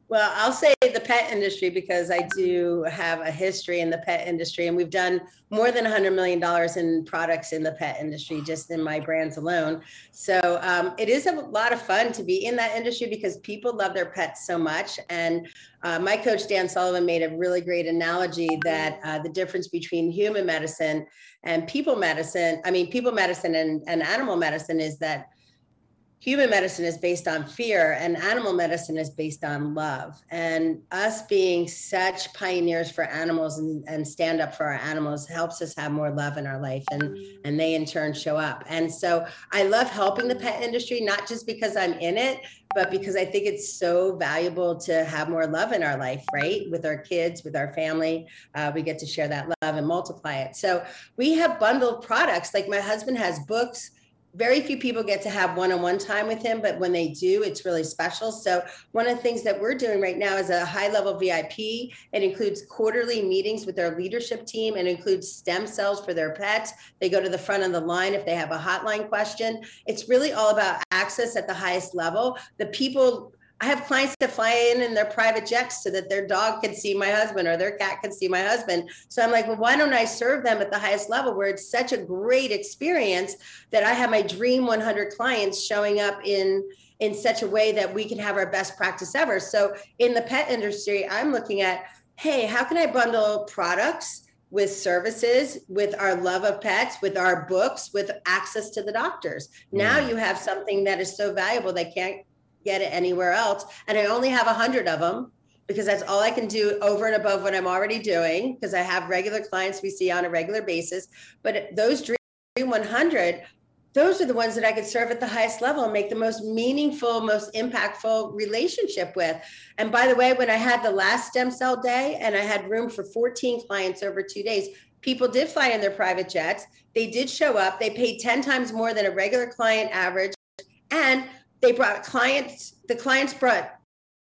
Speaker 2: Well, I'll say pet industry because I do have a history in the pet industry, and we've done more than $100 million in products in the pet industry just in my brands alone. So um, it is a lot of fun to be in that industry because people love their pets so much. And uh, my coach, Dan Sullivan, made a really great analogy that uh, the difference between human medicine and people medicine, I mean, people medicine and, and animal medicine is that human medicine is based on fear and animal medicine is based on love. And us being such pioneers for animals and, and stand up for our animals helps us have more love in our life and and they in turn show up. And so i love helping the pet industry not just because i'm in it but because i think it's so valuable to have more love in our life right? With our kids with our family uh, we get to share that love and multiply it. So we have bundled products. Like my husband has books very few people get to have one-on-one time with him but when they do it's really special. So one of the things that we're doing right now is a high level vip it includes quarterly meetings with our leadership team. And includes stem cells for their pets. They go to the front of the line if they have a hotline question. It's really all about access at the highest level. The people I have clients that fly in in their private jets so that their dog can see my husband or their cat can see my husband. So I'm like, well, why don't I serve them at the highest level where it's such a great experience that I have my dream 100 clients showing up in in such a way that we can have our best practice ever. So in the pet industry, I'm looking at, hey, how can I bundle products with services, with our love of pets, with our books, with access to the doctors. Now mm. you have something that is so valuable they can't get it anywhere else. And I only have a hundred of them because that's all I can do over and above what I'm already doing because I have regular clients we see on a regular basis. But those Dream 100, those are the ones that I could serve at the highest level and make the most meaningful, most impactful relationship with. And by the way, when I had the last stem cell day and I had room for 14 clients over two days, people did fly in their private jets. They did show up. They paid 10 times more than a regular client average. And they brought clients, the clients brought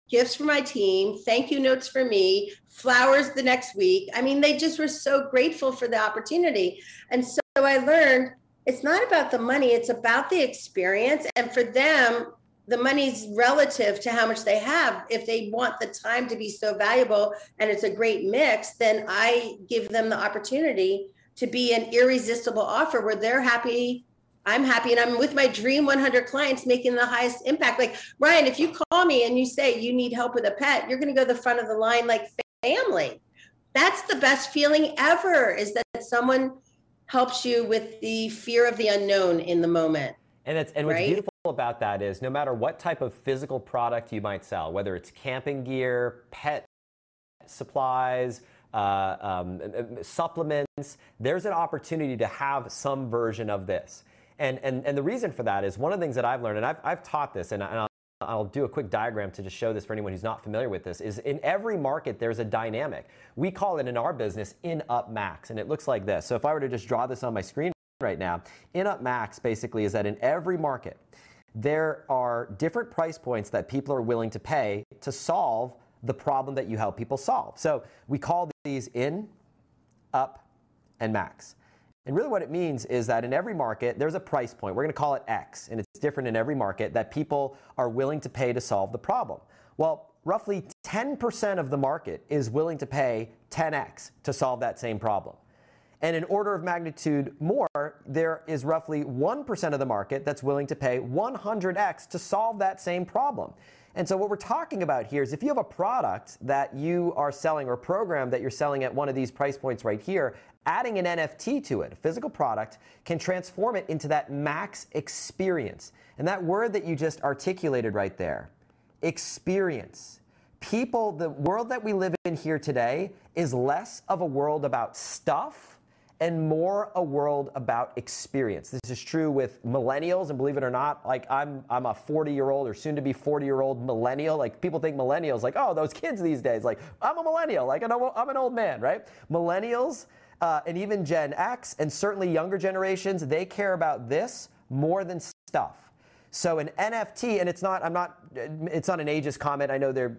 Speaker 2: gifts for my team, thank you notes for me, flowers the next week. I mean, they just were so grateful for the opportunity. And so I learned it's not about the money, it's about the experience. And for them, the money's relative to how much they have. If they want the time to be so valuable and it's a great mix, then I give them the opportunity to be an irresistible offer where they're happy I'm happy and I'm with my dream 100 clients making the highest impact. Like, Ryan, if you call me and you say you need help with a pet, you're going to go to the front of the line like family. That's the best feeling ever is that someone helps you with the fear of the unknown in the moment.
Speaker 1: And it's and what's right? beautiful about that is no matter what type of physical product you might sell, whether it's camping gear, pet supplies, uh, um, supplements, there's an opportunity to have some version of this. And, and, and the reason for that is one of the things that I've learned, and I've, I've taught this, and, I'll, I'll do a quick diagram to just show this for anyone who's not familiar with this, is in every market there's a dynamic. We call it in our business in up max, and it looks like this. So if I were to just draw this on my screen right now, in up max basically is that in every market, there are different price points that people are willing to pay to solve the problem that you help people solve. So we call these in, up, and max. And really, what it means is that in every market, there's a price point. We're going to call it X, and it's different in every market that people are willing to pay to solve the problem. Well, roughly 10% of the market is willing to pay 10X to solve that same problem. And in order of magnitude more, there is roughly 1% of the market that's willing to pay 100x to solve that same problem. And so, what we're talking about here is if you have a product that you are selling or a program that you're selling at one of these price points right here, adding an NFT to it, a physical product, can transform it into that max experience. And that word that you just articulated right there, experience. People, the world that we live in here today is less of a world about stuff and more a world about experience. This is true with millennials, and believe it or not, like I'm, I'm a 40 year old or soon to be 40 year old millennial. Like people think millennials, like, oh, those kids these days. Like, I'm a millennial, like, I'm an old man, right? Millennials uh, and even Gen X, and certainly younger generations, they care about this more than stuff. So an NFT, and it's not, I'm not, it's not an ageist comment. I know there,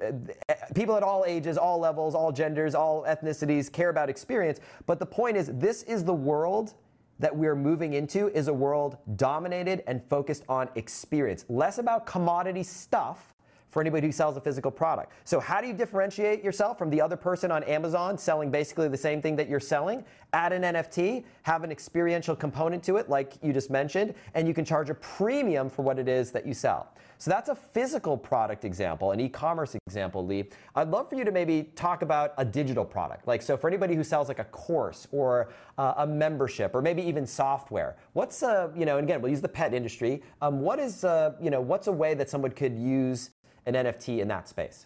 Speaker 1: people at all ages, all levels, all genders, all ethnicities care about experience. But the point is, this is the world that we're moving into is a world dominated and focused on experience, less about commodity stuff for anybody who sells a physical product. So, how do you differentiate yourself from the other person on Amazon selling basically the same thing that you're selling? Add an NFT, have an experiential component to it, like you just mentioned, and you can charge a premium for what it is that you sell. So, that's a physical product example, an e commerce example, Lee. I'd love for you to maybe talk about a digital product. Like, so for anybody who sells like a course or uh, a membership or maybe even software, what's, uh, you know, and again, we'll use the pet industry. Um, what is, uh, you know, what's a way that someone could use an NFT in that space?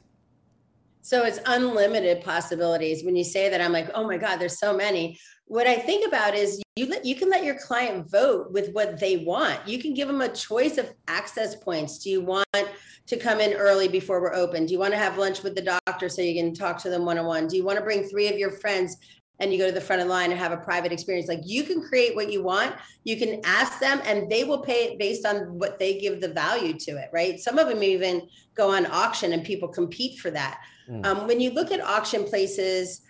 Speaker 2: So it's unlimited possibilities. When you say that, I'm like, oh my God, there's so many. What I think about is you let, you can let your client vote with what they want. You can give them a choice of access points. Do you want to come in early before we're open? Do you want to have lunch with the doctor so you can talk to them one on one? Do you want to bring three of your friends and you go to the front of the line and have a private experience. Like you can create what you want. You can ask them and they will pay it based on what they give the value to it, right? Some of them even go on auction and people compete for that. Mm. Um, when you look at auction places,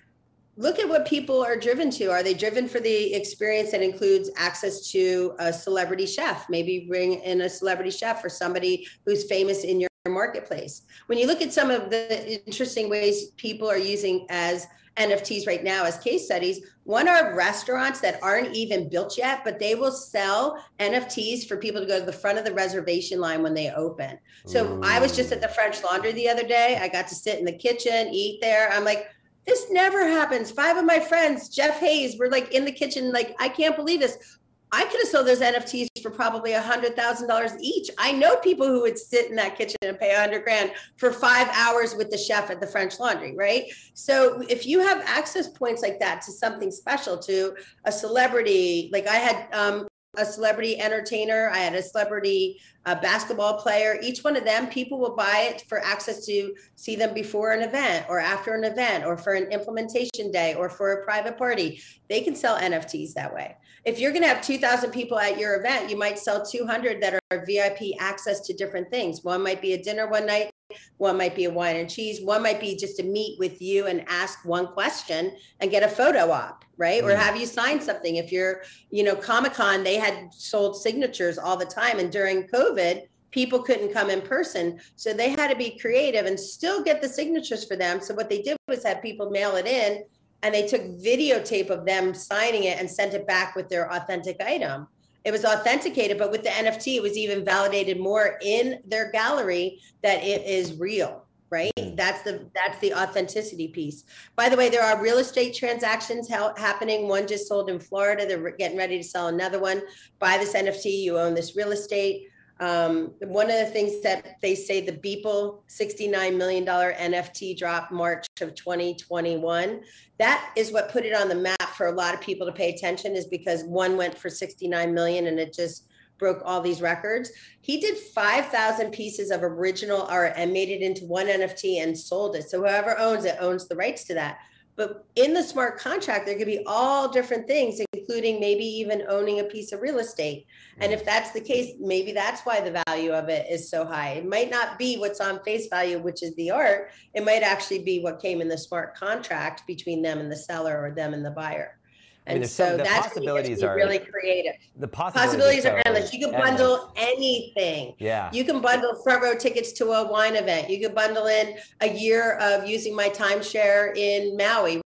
Speaker 2: look at what people are driven to. Are they driven for the experience that includes access to a celebrity chef? Maybe bring in a celebrity chef or somebody who's famous in your marketplace. When you look at some of the interesting ways people are using as NFTs right now as case studies. One are restaurants that aren't even built yet, but they will sell NFTs for people to go to the front of the reservation line when they open. So Ooh. I was just at the French Laundry the other day. I got to sit in the kitchen, eat there. I'm like, this never happens. Five of my friends, Jeff Hayes, were like in the kitchen, like, I can't believe this. I could have sold those NFTs for probably a hundred thousand dollars each. I know people who would sit in that kitchen and pay a hundred grand for five hours with the chef at the French Laundry, right? So if you have access points like that to something special, to a celebrity, like I had um, a celebrity entertainer, I had a celebrity uh, basketball player. Each one of them, people will buy it for access to see them before an event or after an event or for an implementation day or for a private party. They can sell NFTs that way if you're going to have 2000 people at your event you might sell 200 that are vip access to different things. One might be a dinner one night one might be a wine and cheese one might be just to meet with you and ask one question and get a photo op right? Mm. or have you sign something. If you're you know comic-con they had sold signatures all the time and during covid people couldn't come in person. So they had to be creative and still get the signatures for them. So what they did was have people mail it in and they took videotape of them signing it and sent it back with their authentic item. It was authenticated, but with the NFT, it was even validated more in their gallery that it is real right? Mm. that's the that's the authenticity piece. By the way there are real estate transactions ha- happening. One just sold in florida. They're getting ready to sell another one. Buy this nft you own this real estate um, one of the things that they say the Beeple $69 million NFT drop March of 2021, that is what put it on the map for a lot of people to pay attention is because one went for 69 million and it just broke all these records. He did 5,000 pieces of original art and made it into one NFT and sold it. So whoever owns it owns the rights to that. But in the smart contract, there could be all different things, including maybe even owning a piece of real estate. And if mm-hmm. that's the case, maybe that's why the value of it is so high. It might not be what's on face value, which is the art. It might actually be what came in the smart contract between them and the seller or them and the buyer. And I mean, so some, that's possibilities are really creative.
Speaker 1: The possibilities, possibilities
Speaker 2: are, endless. You can bundle anything.
Speaker 1: Yeah.
Speaker 2: You can bundle front row tickets to a wine event. You can bundle in a year of using my timeshare in Maui.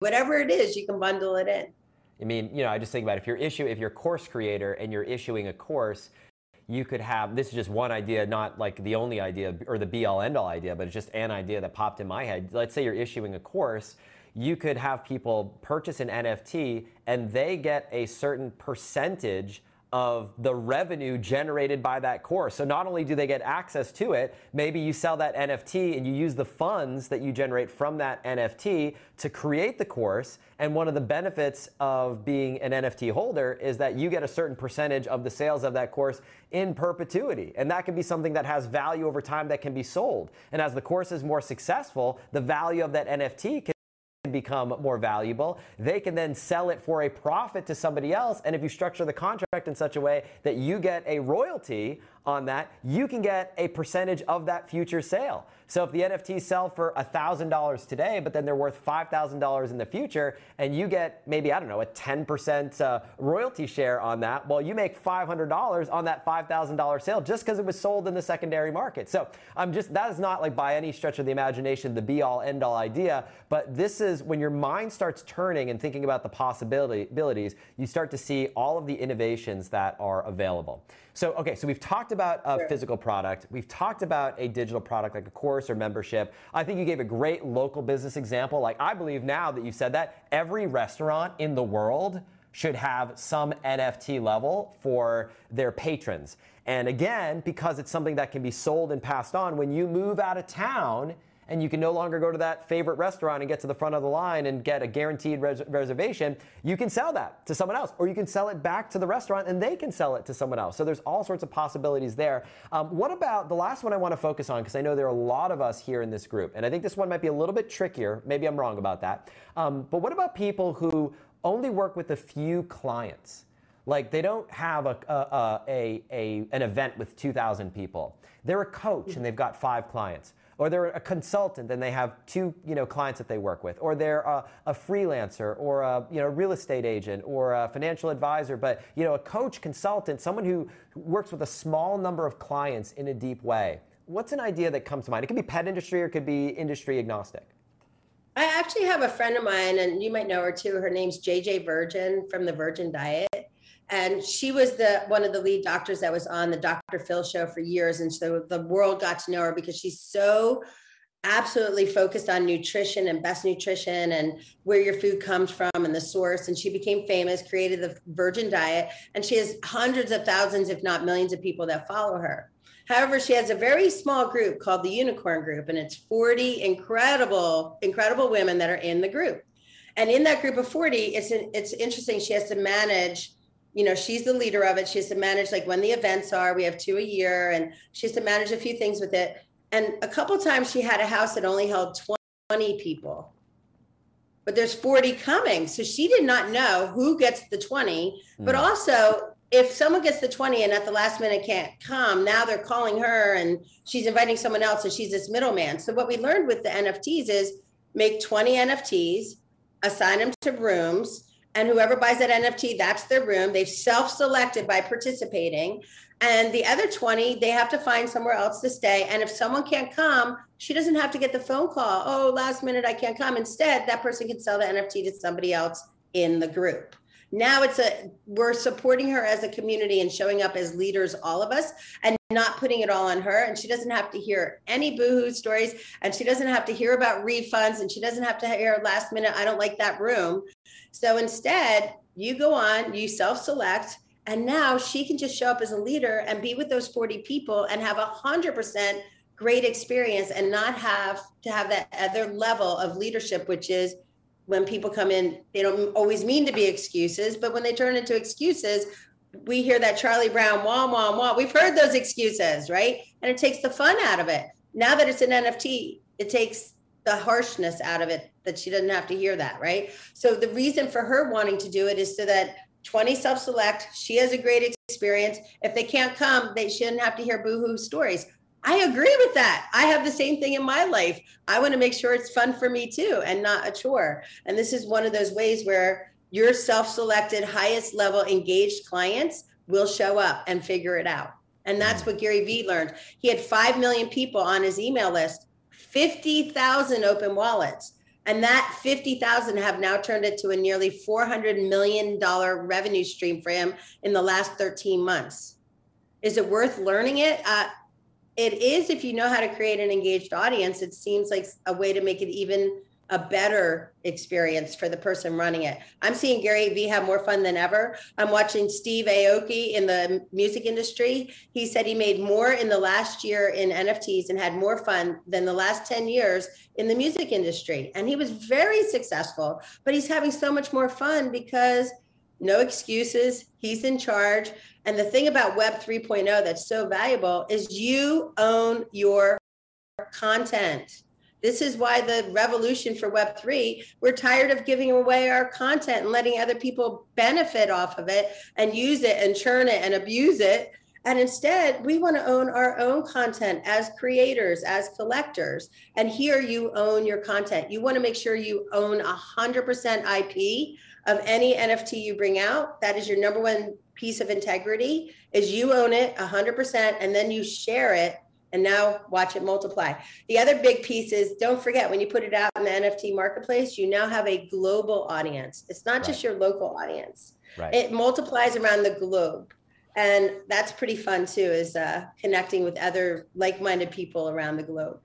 Speaker 2: Whatever it is, you can bundle it in.
Speaker 1: I mean, you know, I just think about if you're issue if you're course creator and you're issuing a course, you could have this is just one idea, not like the only idea or the be all end all idea, but it's just an idea that popped in my head. Let's say you're issuing a course you could have people purchase an NFT and they get a certain percentage of the revenue generated by that course. So not only do they get access to it, maybe you sell that NFT and you use the funds that you generate from that NFT to create the course. And one of the benefits of being an NFT holder is that you get a certain percentage of the sales of that course in perpetuity. And that can be something that has value over time that can be sold. And as the course is more successful, the value of that NFT can become more valuable. They can then sell it for a profit to somebody else. And if you structure the contract in such a way that you get a royalty on that, you can get a percentage of that future sale. So if the NFTs sell for $1,000 today, but then they're worth $5,000 in the future, and you get maybe, I don't know, a 10% uh, royalty share on that, well, you make $500 on that $5,000 sale just because it was sold in the secondary market. So I'm just, that is not like by any stretch of the imagination the be all end all idea, but this is when your mind starts turning and thinking about the possibilities, you start to see all of the innovations that are available. So, okay, so we've talked about a sure. physical product. We've talked about a digital product like a course or membership. I think you gave a great local business example. Like, I believe now that you said that, every restaurant in the world should have some NFT level for their patrons. And again, because it's something that can be sold and passed on, when you move out of town, and you can no longer go to that favorite restaurant and get to the front of the line and get a guaranteed res- reservation, you can sell that to someone else. Or you can sell it back to the restaurant and they can sell it to someone else. So there's all sorts of possibilities there. Um, what about the last one I want to focus on? Because I know there are a lot of us here in this group. And I think this one might be a little bit trickier. Maybe I'm wrong about that. Um, but what about people who only work with a few clients? Like they don't have a, a, a, a, an event with 2,000 people. They're a coach and they've got five clients or they're a consultant and they have two you know clients that they work with or they're a, a, freelancer or a you know real estate agent or a financial advisor. But you know a coach consultant someone who works with a small number of clients in a deep way what's an idea that comes to mind? It could be pet industry or it could be industry agnostic.
Speaker 2: I actually have a friend of mine, and you might know her too. Her name's JJ Virgin from the Virgin Diet and she was the one of the lead doctors that was on the Dr. Phil show for years, and so the world got to know her because she's so absolutely focused on nutrition and best nutrition and where your food comes from and the source. And she became famous, created the Virgin Diet, and she has hundreds of thousands, if not millions, of people that follow her. However, she has a very small group called the Unicorn Group, and it's 40 incredible, incredible women that are in the group. And in that group of 40, it's it's interesting. She has to manage you know, she's the leader of it. She has to manage like when the events are. We have two a year, and she has to manage a few things with it. And a couple times she had a house that only held 20 people, but there's 40 coming. So she did not know who gets the 20, but hmm. also if someone gets the 20 and at the last minute can't come, now they're calling her and she's inviting someone else and she's this middleman. So what we learned with the NFTs is make 20 NFTs, assign them to rooms, and whoever buys that NFT, that's their room. They've self-selected by participating. And the other 20, they have to find somewhere else to stay. And if someone can't come, she doesn't have to get the phone call. Oh, last minute, I can't come. Instead, that person can sell the NFT to somebody else in the group. Now it's a we're supporting her as a community and showing up as leaders, all of us, and not putting it all on her. And she doesn't have to hear any boohoo stories, and she doesn't have to hear about refunds, and she doesn't have to hear last minute, I don't like that room. So instead, you go on, you self-select, and now she can just show up as a leader and be with those 40 people and have a hundred percent great experience and not have to have that other level of leadership, which is when people come in, they don't always mean to be excuses, but when they turn into excuses, we hear that Charlie Brown, wah, wah, wah. We've heard those excuses, right? And it takes the fun out of it. Now that it's an NFT, it takes the harshness out of it that she doesn't have to hear that, right? So the reason for her wanting to do it is so that 20 self-select, she has a great experience. If they can't come, they shouldn't have to hear boohoo stories. I agree with that. I have the same thing in my life. I want to make sure it's fun for me too and not a chore. And this is one of those ways where your self-selected highest level engaged clients will show up and figure it out. And that's mm. what Gary Vee learned. He had 5 million people on his email list, 50,000 open wallets. And that 50,000 have now turned it to a nearly $400 million revenue stream for him in the last 13 months. Is it worth learning it? Uh, it is if you know how to create an engaged audience. It seems like a way to make it even a better experience for the person running it. I'm seeing Gary Vee have more fun than ever. I'm watching Steve Aoki in the music industry. He said he made more in the last year in NFTs and had more fun than the last 10 years in the music industry. And he was very successful, but he's having so much more fun because no excuses. He's in charge. And the thing about Web 3.0 that's so valuable is you own your content this is why the revolution for Web3, we're tired of giving away our content and letting other people benefit off of it and use it and churn it and abuse it. And instead, we want to own our own content as creators, as collectors. And here you own your content. You want to make sure you own 100% IP of any NFT you bring out. That is your number one piece of integrity is you own it 100% and then you share it and now watch it multiply. The other big piece is don't forget when you put it out in the NFT marketplace, you now have a global audience. It's not just your local audience. Right. It multiplies around the globe. And that's pretty fun too, is uh, connecting with other like-minded people around the globe.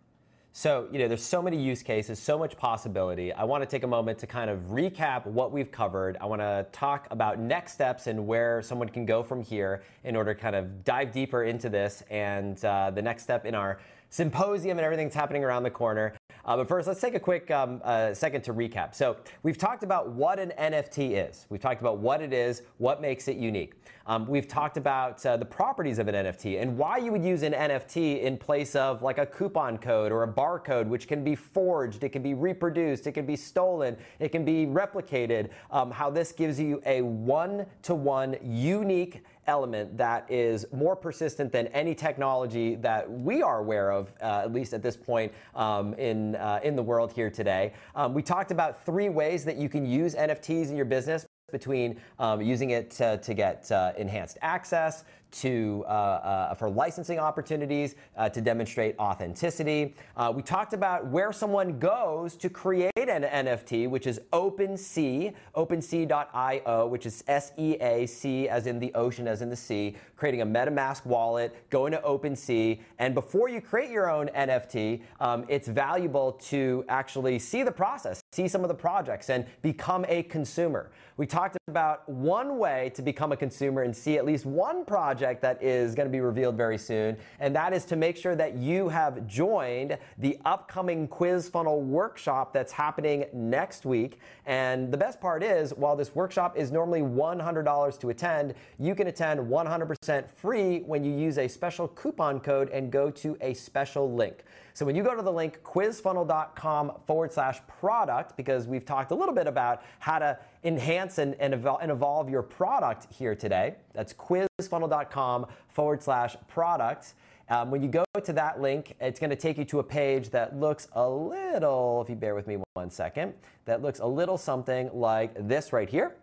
Speaker 1: So, you know, there's so many use cases, so much possibility. I want to take a moment to kind of recap what we've covered. I want to talk about next steps and where someone can go from here in order to kind of dive deeper into this and uh, the next step in our symposium and everything that's happening around the corner. Uh, but first, let's take a quick um, uh, second to recap. So, we've talked about what an NFT is. We've talked about what it is, what makes it unique. Um, we've talked about uh, the properties of an NFT and why you would use an NFT in place of like a coupon code or a barcode, which can be forged, it can be reproduced, it can be stolen, it can be replicated. Um, how this gives you a one to one unique element that is more persistent than any technology that we are aware of, uh, at least at this point um, in, uh, in the world here today. Um, we talked about three ways that you can use NFTs in your business between um, using it to, to get uh, enhanced access, to, uh, uh, for licensing opportunities, uh, to demonstrate authenticity. We talked about where someone goes to create an NFT, which is OpenSea, OpenSea.io, which is S-E-A-C as in the ocean, as in the sea, creating a MetaMask wallet, going to OpenSea, and before you create your own NFT, um, it's valuable to actually see the process, see some of the projects, and become a consumer. We talked about one way to become a consumer and see at least one project that is going to be revealed very soon, and that is to make sure that you have joined the upcoming quiz funnel workshop that's happening next week. And the best part is, while this workshop is normally $100 to attend, you can attend 100% free when you use a special coupon code and go to a special link. So when you go to the link quizfunnel.com forward slash product, because we've talked a little bit about how to enhance and, and, evol- and evolve your product here today. That's quizfunnel.com forward slash product. Um, when you go to that link, it's going to take you to a page that looks a little, if you bear with me one second, that looks a little something like this right here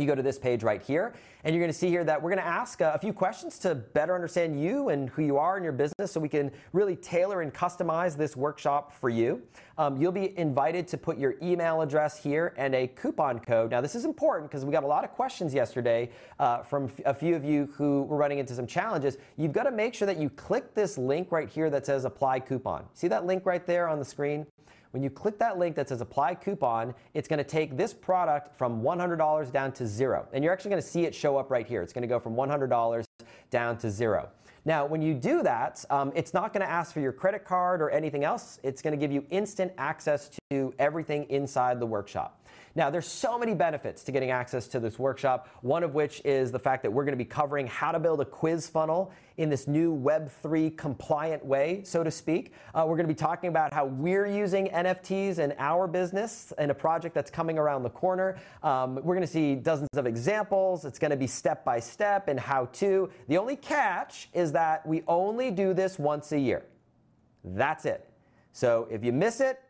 Speaker 1: you go to this page right here, and you're going to see here that we're going to ask uh, a few questions to better understand you and who you are in your business so we can really tailor and customize this workshop for you. Um, you'll be invited to put your email address here and a coupon code. Now, this is important because we got a lot of questions yesterday uh, from a few of you who were running into some challenges. You've got to make sure that you click this link right here that says apply coupon. See that link right there on the screen? When you click that link that says apply coupon, it's going to take this product from $100 down to zero. And you're actually going to see it show up right here. It's going to go from $100 down to zero. Now, when you do that, um, it's not going to ask for your credit card or anything else. It's going to give you instant access to everything inside the workshop. Now, there's so many benefits to getting access to this workshop, one of which is the fact that we're going to be covering how to build a quiz funnel in this new Web3 compliant way, so to speak. Uh, we're going to be talking about how we're using NFTs in our business in a project that's coming around the corner. Um, we're going to see dozens of examples. It's going to be step by step and how to. The only catch is that we only do this once a year. That's it. So if you miss it,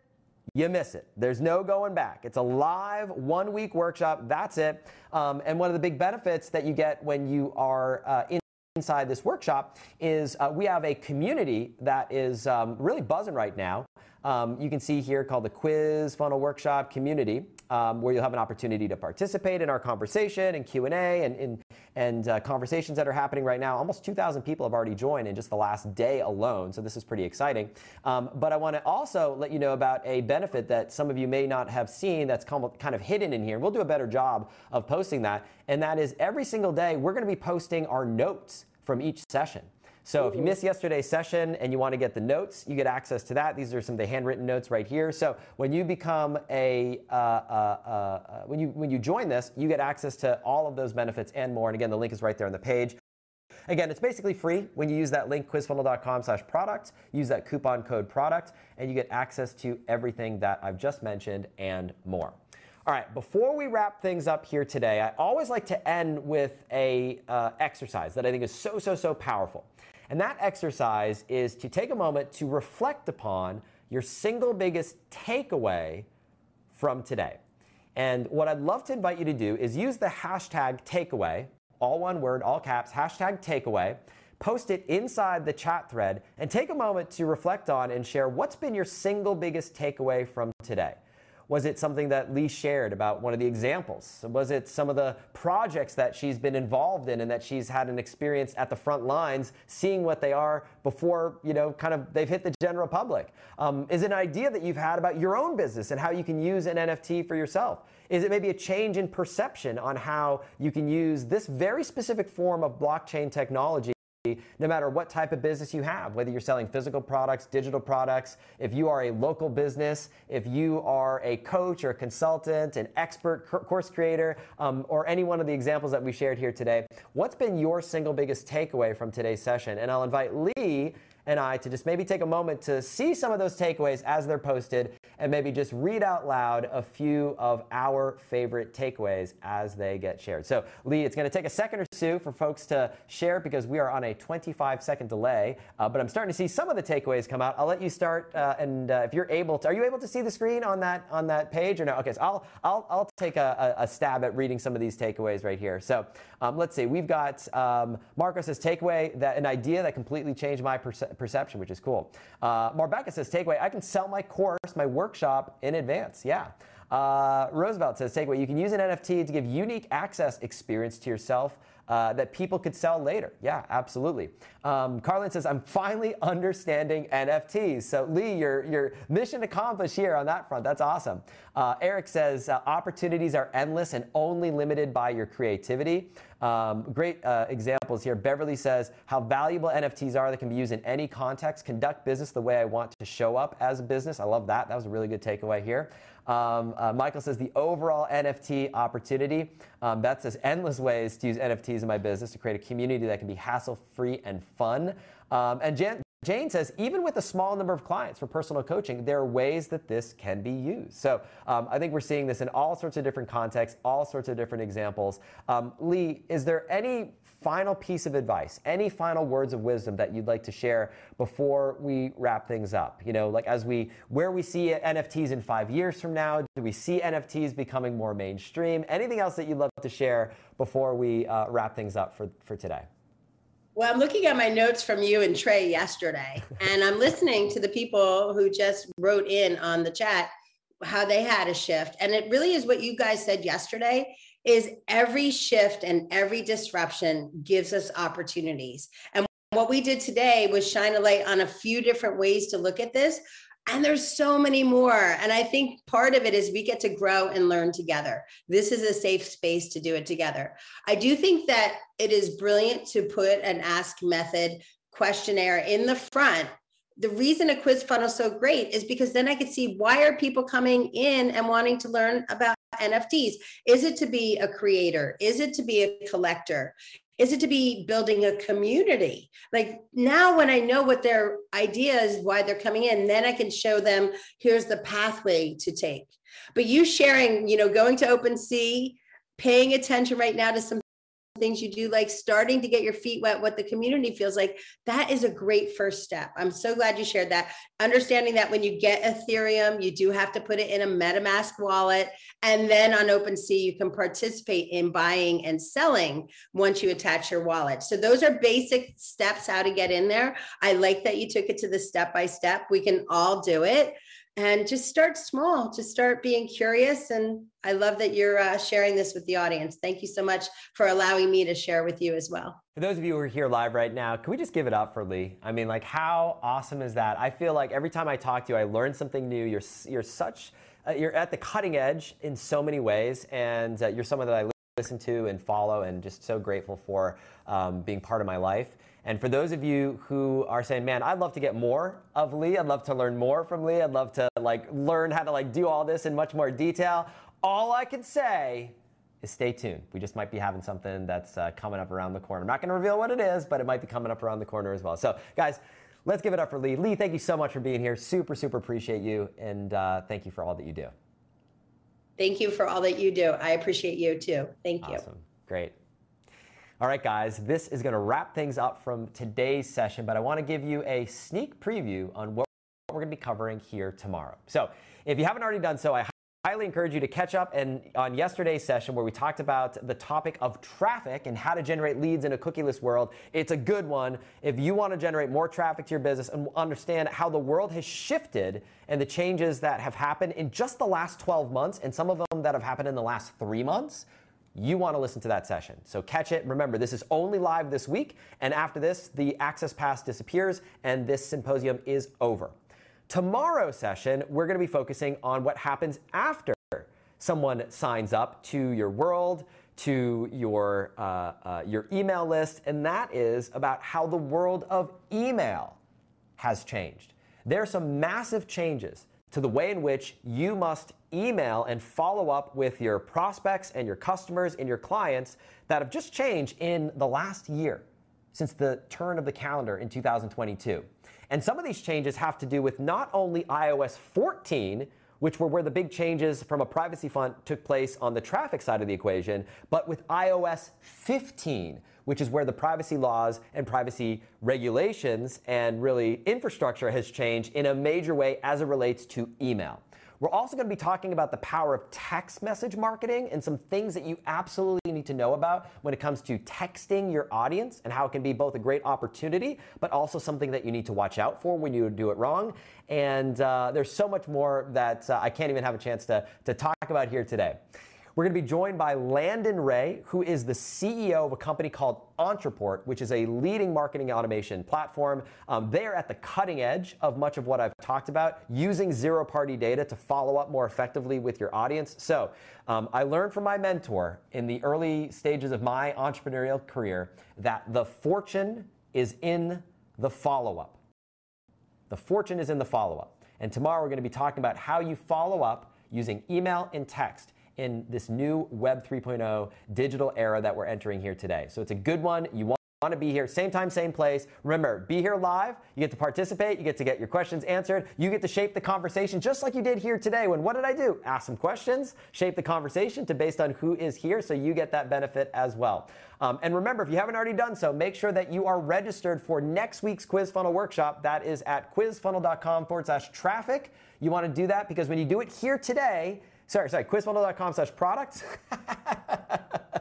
Speaker 1: you miss it. There's no going back. It's a live one week workshop. That's it. Um, and one of the big benefits that you get when you are uh, in inside this workshop is uh, we have a community that is um, really buzzing right now. Um, you can see here called the Quiz Funnel Workshop Community, um, where you'll have an opportunity to participate in our conversation and Q and A and and, and uh, conversations that are happening right now. Almost 2,000 people have already joined in just the last day alone, so this is pretty exciting. Um, but I want to also let you know about a benefit that some of you may not have seen that's kind of hidden in here. We'll do a better job of posting that, and that is every single day we're going to be posting our notes from each session. So if you missed yesterday's session and you want to get the notes, you get access to that. These are some of the handwritten notes right here. So when you become a uh, uh, uh, uh, when you when you join this, you get access to all of those benefits and more. And again, the link is right there on the page. Again, it's basically free when you use that link quizfunnel.com slash product, use that coupon code product, and you get access to everything that I've just mentioned and more. All right, before we wrap things up here today, I always like to end with a uh, exercise that I think is so, so, so powerful. And that exercise is to take a moment to reflect upon your single biggest takeaway from today. And what I'd love to invite you to do is use the hashtag takeaway, all one word, all caps, hashtag takeaway, post it inside the chat thread, and take a moment to reflect on and share what's been your single biggest takeaway from today. Was it something that Lee shared about one of the examples? Was it some of the projects that she's been involved in and that she's had an experience at the front lines, seeing what they are before, you know, kind of they've hit the general public? Um, is it an idea that you've had about your own business and how you can use an NFT for yourself? Is it maybe a change in perception on how you can use this very specific form of blockchain technology? No matter what type of business you have, whether you're selling physical products, digital products, if you are a local business, if you are a coach or a consultant, an expert course creator, um, or any one of the examples that we shared here today, what's been your single biggest takeaway from today's session? And I'll invite Lee and I to just maybe take a moment to see some of those takeaways as they're posted and maybe just read out loud a few of our favorite takeaways as they get shared. So, Lee, it's going to take a second or two for folks to share because we are on a 25 second delay, uh, but I'm starting to see some of the takeaways come out. I'll let you start, uh, and uh, if you're able to, are you able to see the screen on that on that page or no? Okay, so I'll I'll, I'll take a, a stab at reading some of these takeaways right here. So, um, let's see. We've got um, says takeaway that an idea that completely changed my perce- perception, which is cool. Uh, Marbecca says takeaway. I can sell my course, my workshop in advance. Yeah. Uh, Roosevelt says takeaway. You can use an NFT to give unique access experience to yourself uh, that people could sell later. Yeah, absolutely. Um, Carlin says, I'm finally understanding NFTs. So, Lee, your, your mission accomplished here on that front. That's awesome. Uh, Eric says, uh, opportunities are endless and only limited by your creativity. Um, great uh, examples here. Beverly says, how valuable NFTs are that can be used in any context. Conduct business the way I want to show up as a business. I love that. That was a really good takeaway here. Um, uh, Michael says the overall NFT opportunity. Um, that says endless ways to use NFTs in my business to create a community that can be hassle free and fun. Um, and Jan, Jane says, even with a small number of clients for personal coaching, there are ways that this can be used. So um, I think we're seeing this in all sorts of different contexts, all sorts of different examples. Um, Lee, is there any final piece of advice, any final words of wisdom that you'd like to share before we wrap things up? You know, like as we, where we see NFTs in five years from now, do we see NFTs becoming more mainstream? Anything else that you'd love to share before we uh, wrap things up for, for today?
Speaker 2: Well, I'm looking at my notes from you and Trey yesterday, and I'm listening to the people who just wrote in on the chat how they had a shift. And it really is what you guys said yesterday is every shift and every disruption gives us opportunities. And what we did today was shine a light on a few different ways to look at this and there's so many more. And I think part of it is we get to grow and learn together. This is a safe space to do it together. I do think that it is brilliant to put an ask method questionnaire in the front the reason a quiz funnel is so great is because then I could see why are people coming in and wanting to learn about NFTs? Is it to be a creator? Is it to be a collector? Is it to be building a community? Like now, when I know what their idea is, why they're coming in, then I can show them here's the pathway to take. But you sharing, you know, going to OpenSea, paying attention right now to some things you do, like starting to get your feet wet, what the community feels like, that is a great first step. I'm so glad you shared that. Understanding that when you get Ethereum, you do have to put it in a MetaMask wallet. And then on OpenSea, you can participate in buying and selling once you attach your wallet. So those are basic steps how to get in there. I like that you took it to the step by step. We can all do it and just start small just start being curious. And i love that you're uh, sharing this with the audience. Thank you so much for allowing me to share with you as well.
Speaker 1: For those of you who are here live right now can we just give it up for lee? I mean like how awesome is that? I feel like every time i talk to you i learn something new. You're you're such uh, you're at the cutting edge in so many ways and uh, you're someone that i listen to and follow and just so grateful for um, being part of my life and for those of you who are saying, man, I'd love to get more of Lee, I'd love to learn more from Lee, I'd love to like learn how to like do all this in much more detail, all I can say is stay tuned. We just might be having something that's uh, coming up around the corner. I'm not going to reveal what it is, but it might be coming up around the corner as well. So, guys, let's give it up for Lee. Lee, thank you so much for being here. Super, super appreciate you. And uh, thank you for all that you do.
Speaker 2: Thank you for all that you do. I appreciate you too. Thank you.
Speaker 1: Awesome. Great. All right, guys, this is going to wrap things up from today's session, but I want to give you a sneak preview on what we're going to be covering here tomorrow. So, if you haven't already done so, I highly encourage you to catch up and on yesterday's session where we talked about the topic of traffic and how to generate leads in a cookieless world. It's a good one if you want to generate more traffic to your business and understand how the world has shifted and the changes that have happened in just the last 12 months and some of them that have happened in the last 3 months you want to listen to that session. So catch it. Remember, this is only live this week, and after this, the access pass disappears and this symposium is over. Tomorrow's session, we're going to be focusing on what happens after someone signs up to your world, to your, uh, uh, your email list, and that is about how the world of email has changed. There are some massive changes to the way in which you must email and follow up with your prospects and your customers and your clients that have just changed in the last year since the turn of the calendar in 2022. And some of these changes have to do with not only iOS 14, which were where the big changes from a privacy front took place on the traffic side of the equation, but with iOS 15, which is where the privacy laws and privacy regulations and really infrastructure has changed in a major way as it relates to email. We're also going to be talking about the power of text message marketing and some things that you absolutely need to know about when it comes to texting your audience and how it can be both a great opportunity, but also something that you need to watch out for when you do it wrong. And uh, there's so much more that uh, I can't even have a chance to, to talk about here today. We're going to be joined by Landon Ray, who is the CEO of a company called Ontraport, which is a leading marketing automation platform. Um, they are at the cutting edge of much of what I've talked about, using zero party data to follow up more effectively with your audience. So um, I learned from my mentor in the early stages of my entrepreneurial career that the fortune is in the follow up. The fortune is in the follow up. And tomorrow we're going to be talking about how you follow up using email and text in this new Web 3.0 digital era that we're entering here today. So it's a good one. You want want to be here, same time, same place. Remember, be here live. You get to participate. You get to get your questions answered. You get to shape the conversation just like you did here today. When what did I do? Ask some questions, shape the conversation to based on who is here, so you get that benefit as well. Um, and remember, if you haven't already done so, make sure that you are registered for next week's Quiz Funnel workshop. That is at quizfunnel.com forward slash traffic. You want to do that because when you do it here today, sorry, sorry, quizfunnel.com slash products.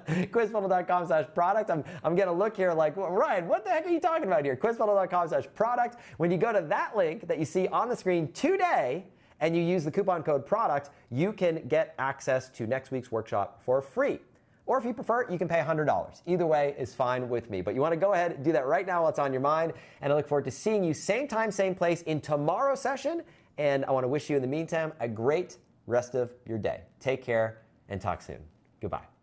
Speaker 1: quizfunnel.com slash product. I'm, I'm going to look here like, well, Ryan, what the heck are you talking about here? quizfunnel.com slash product. When you go to that link that you see on the screen today, and you use the coupon code product, you can get access to next week's workshop for free. Or if you prefer, you can pay $100. Either way is fine with me. But you want to go ahead and do that right now while it's on your mind. And I look forward to seeing you same time, same place in tomorrow's session. And I want to wish you in the meantime a great rest of your day. Take care and talk soon. Goodbye.